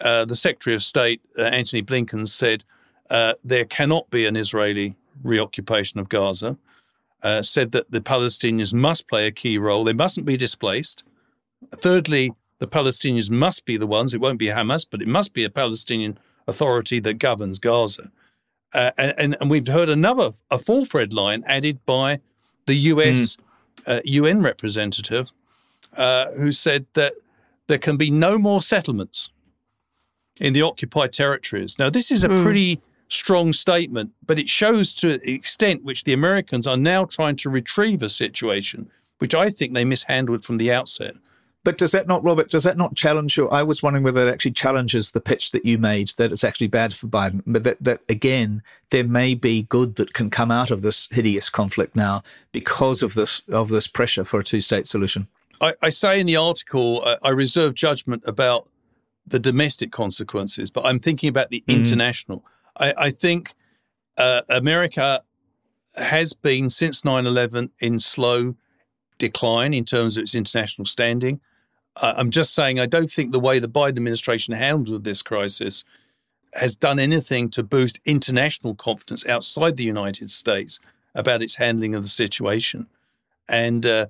uh, the Secretary of State, uh, Antony Blinken, said uh, there cannot be an Israeli reoccupation of Gaza, uh, said that the Palestinians must play a key role. They mustn't be displaced. Thirdly, the Palestinians must be the ones, it won't be Hamas, but it must be a Palestinian authority that governs Gaza. Uh, and, and we've heard another, a fourth red line added by the US mm. UN representative uh, who said that there can be no more settlements in the occupied territories. Now, this is a mm. pretty strong statement, but it shows to the extent which the Americans are now trying to retrieve a situation which I think they mishandled from the outset. But does that not, Robert, does that not challenge your? I was wondering whether it actually challenges the pitch that you made that it's actually bad for Biden, but that, that again, there may be good that can come out of this hideous conflict now because of this of this pressure for a two state solution. I, I, say in the article, uh, I reserve judgment about the domestic consequences, but I'm thinking about the mm. international. I, I think uh, America has been since 9 11 in slow decline in terms of its international standing. Uh, I'm just saying, I don't think the way the Biden administration handled this crisis has done anything to boost international confidence outside the United States about its handling of the situation. And, uh,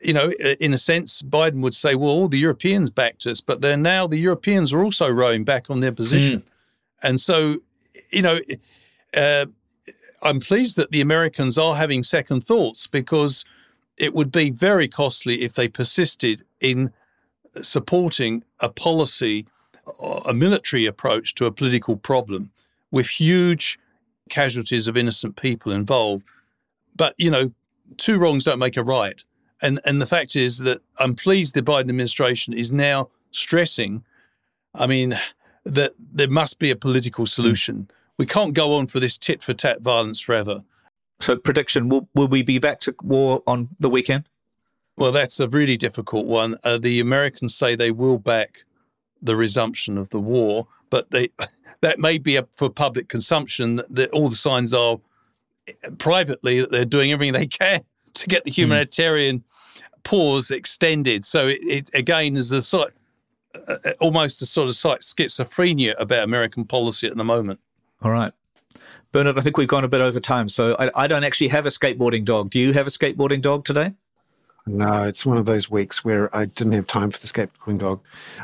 you know, in a sense, Biden would say, well, all the Europeans backed us, but then now the Europeans are also rowing back on their position. Mm. And so, you know, uh, I'm pleased that the Americans are having second thoughts because it would be very costly if they persisted in supporting a policy, a military approach to a political problem with huge casualties of innocent people involved. But, you know, two wrongs don't make a right. And, and the fact is that I'm pleased the Biden administration is now stressing, I mean, that there must be a political solution. Mm. We can't go on for this tit for tat violence forever. So, prediction: will will we be back to war on the weekend? Well, that's a really difficult one. Uh, the Americans say they will back the resumption of the war, but they that may be up for public consumption. That, all the signs are privately that they're doing everything they can to get the hmm. humanitarian mm. pause extended. So it, it again is a sort uh, almost a sort of slight schizophrenia about American policy at the moment. All right. Bernard, I think we've gone a bit over time. So I, I don't actually have a skateboarding dog. Do you have a skateboarding dog today? No, it's one of those weeks where I didn't have time for the skateboarding dog.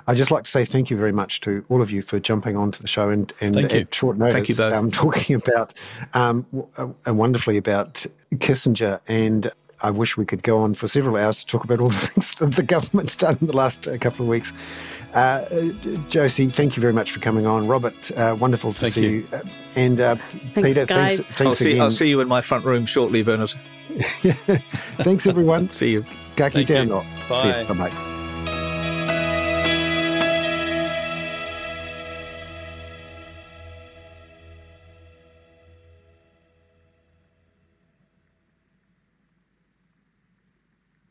I'd just like to say thank you very much to all of you for jumping onto the show and, and at short notice thank you both. Um, talking about um, uh, wonderfully about Kissinger and I wish we could go on for several hours to talk about all the things that the government's done in the last uh, couple of weeks. Uh, Josie, thank you very much for coming on. Robert, uh, wonderful to thank see you. you. Uh, and uh, thanks, Peter, guys. thanks, thanks I'll see, again. I'll see you in my front room shortly, Bernard. thanks, everyone. see you. Kaki Thank Bye. Bye bye.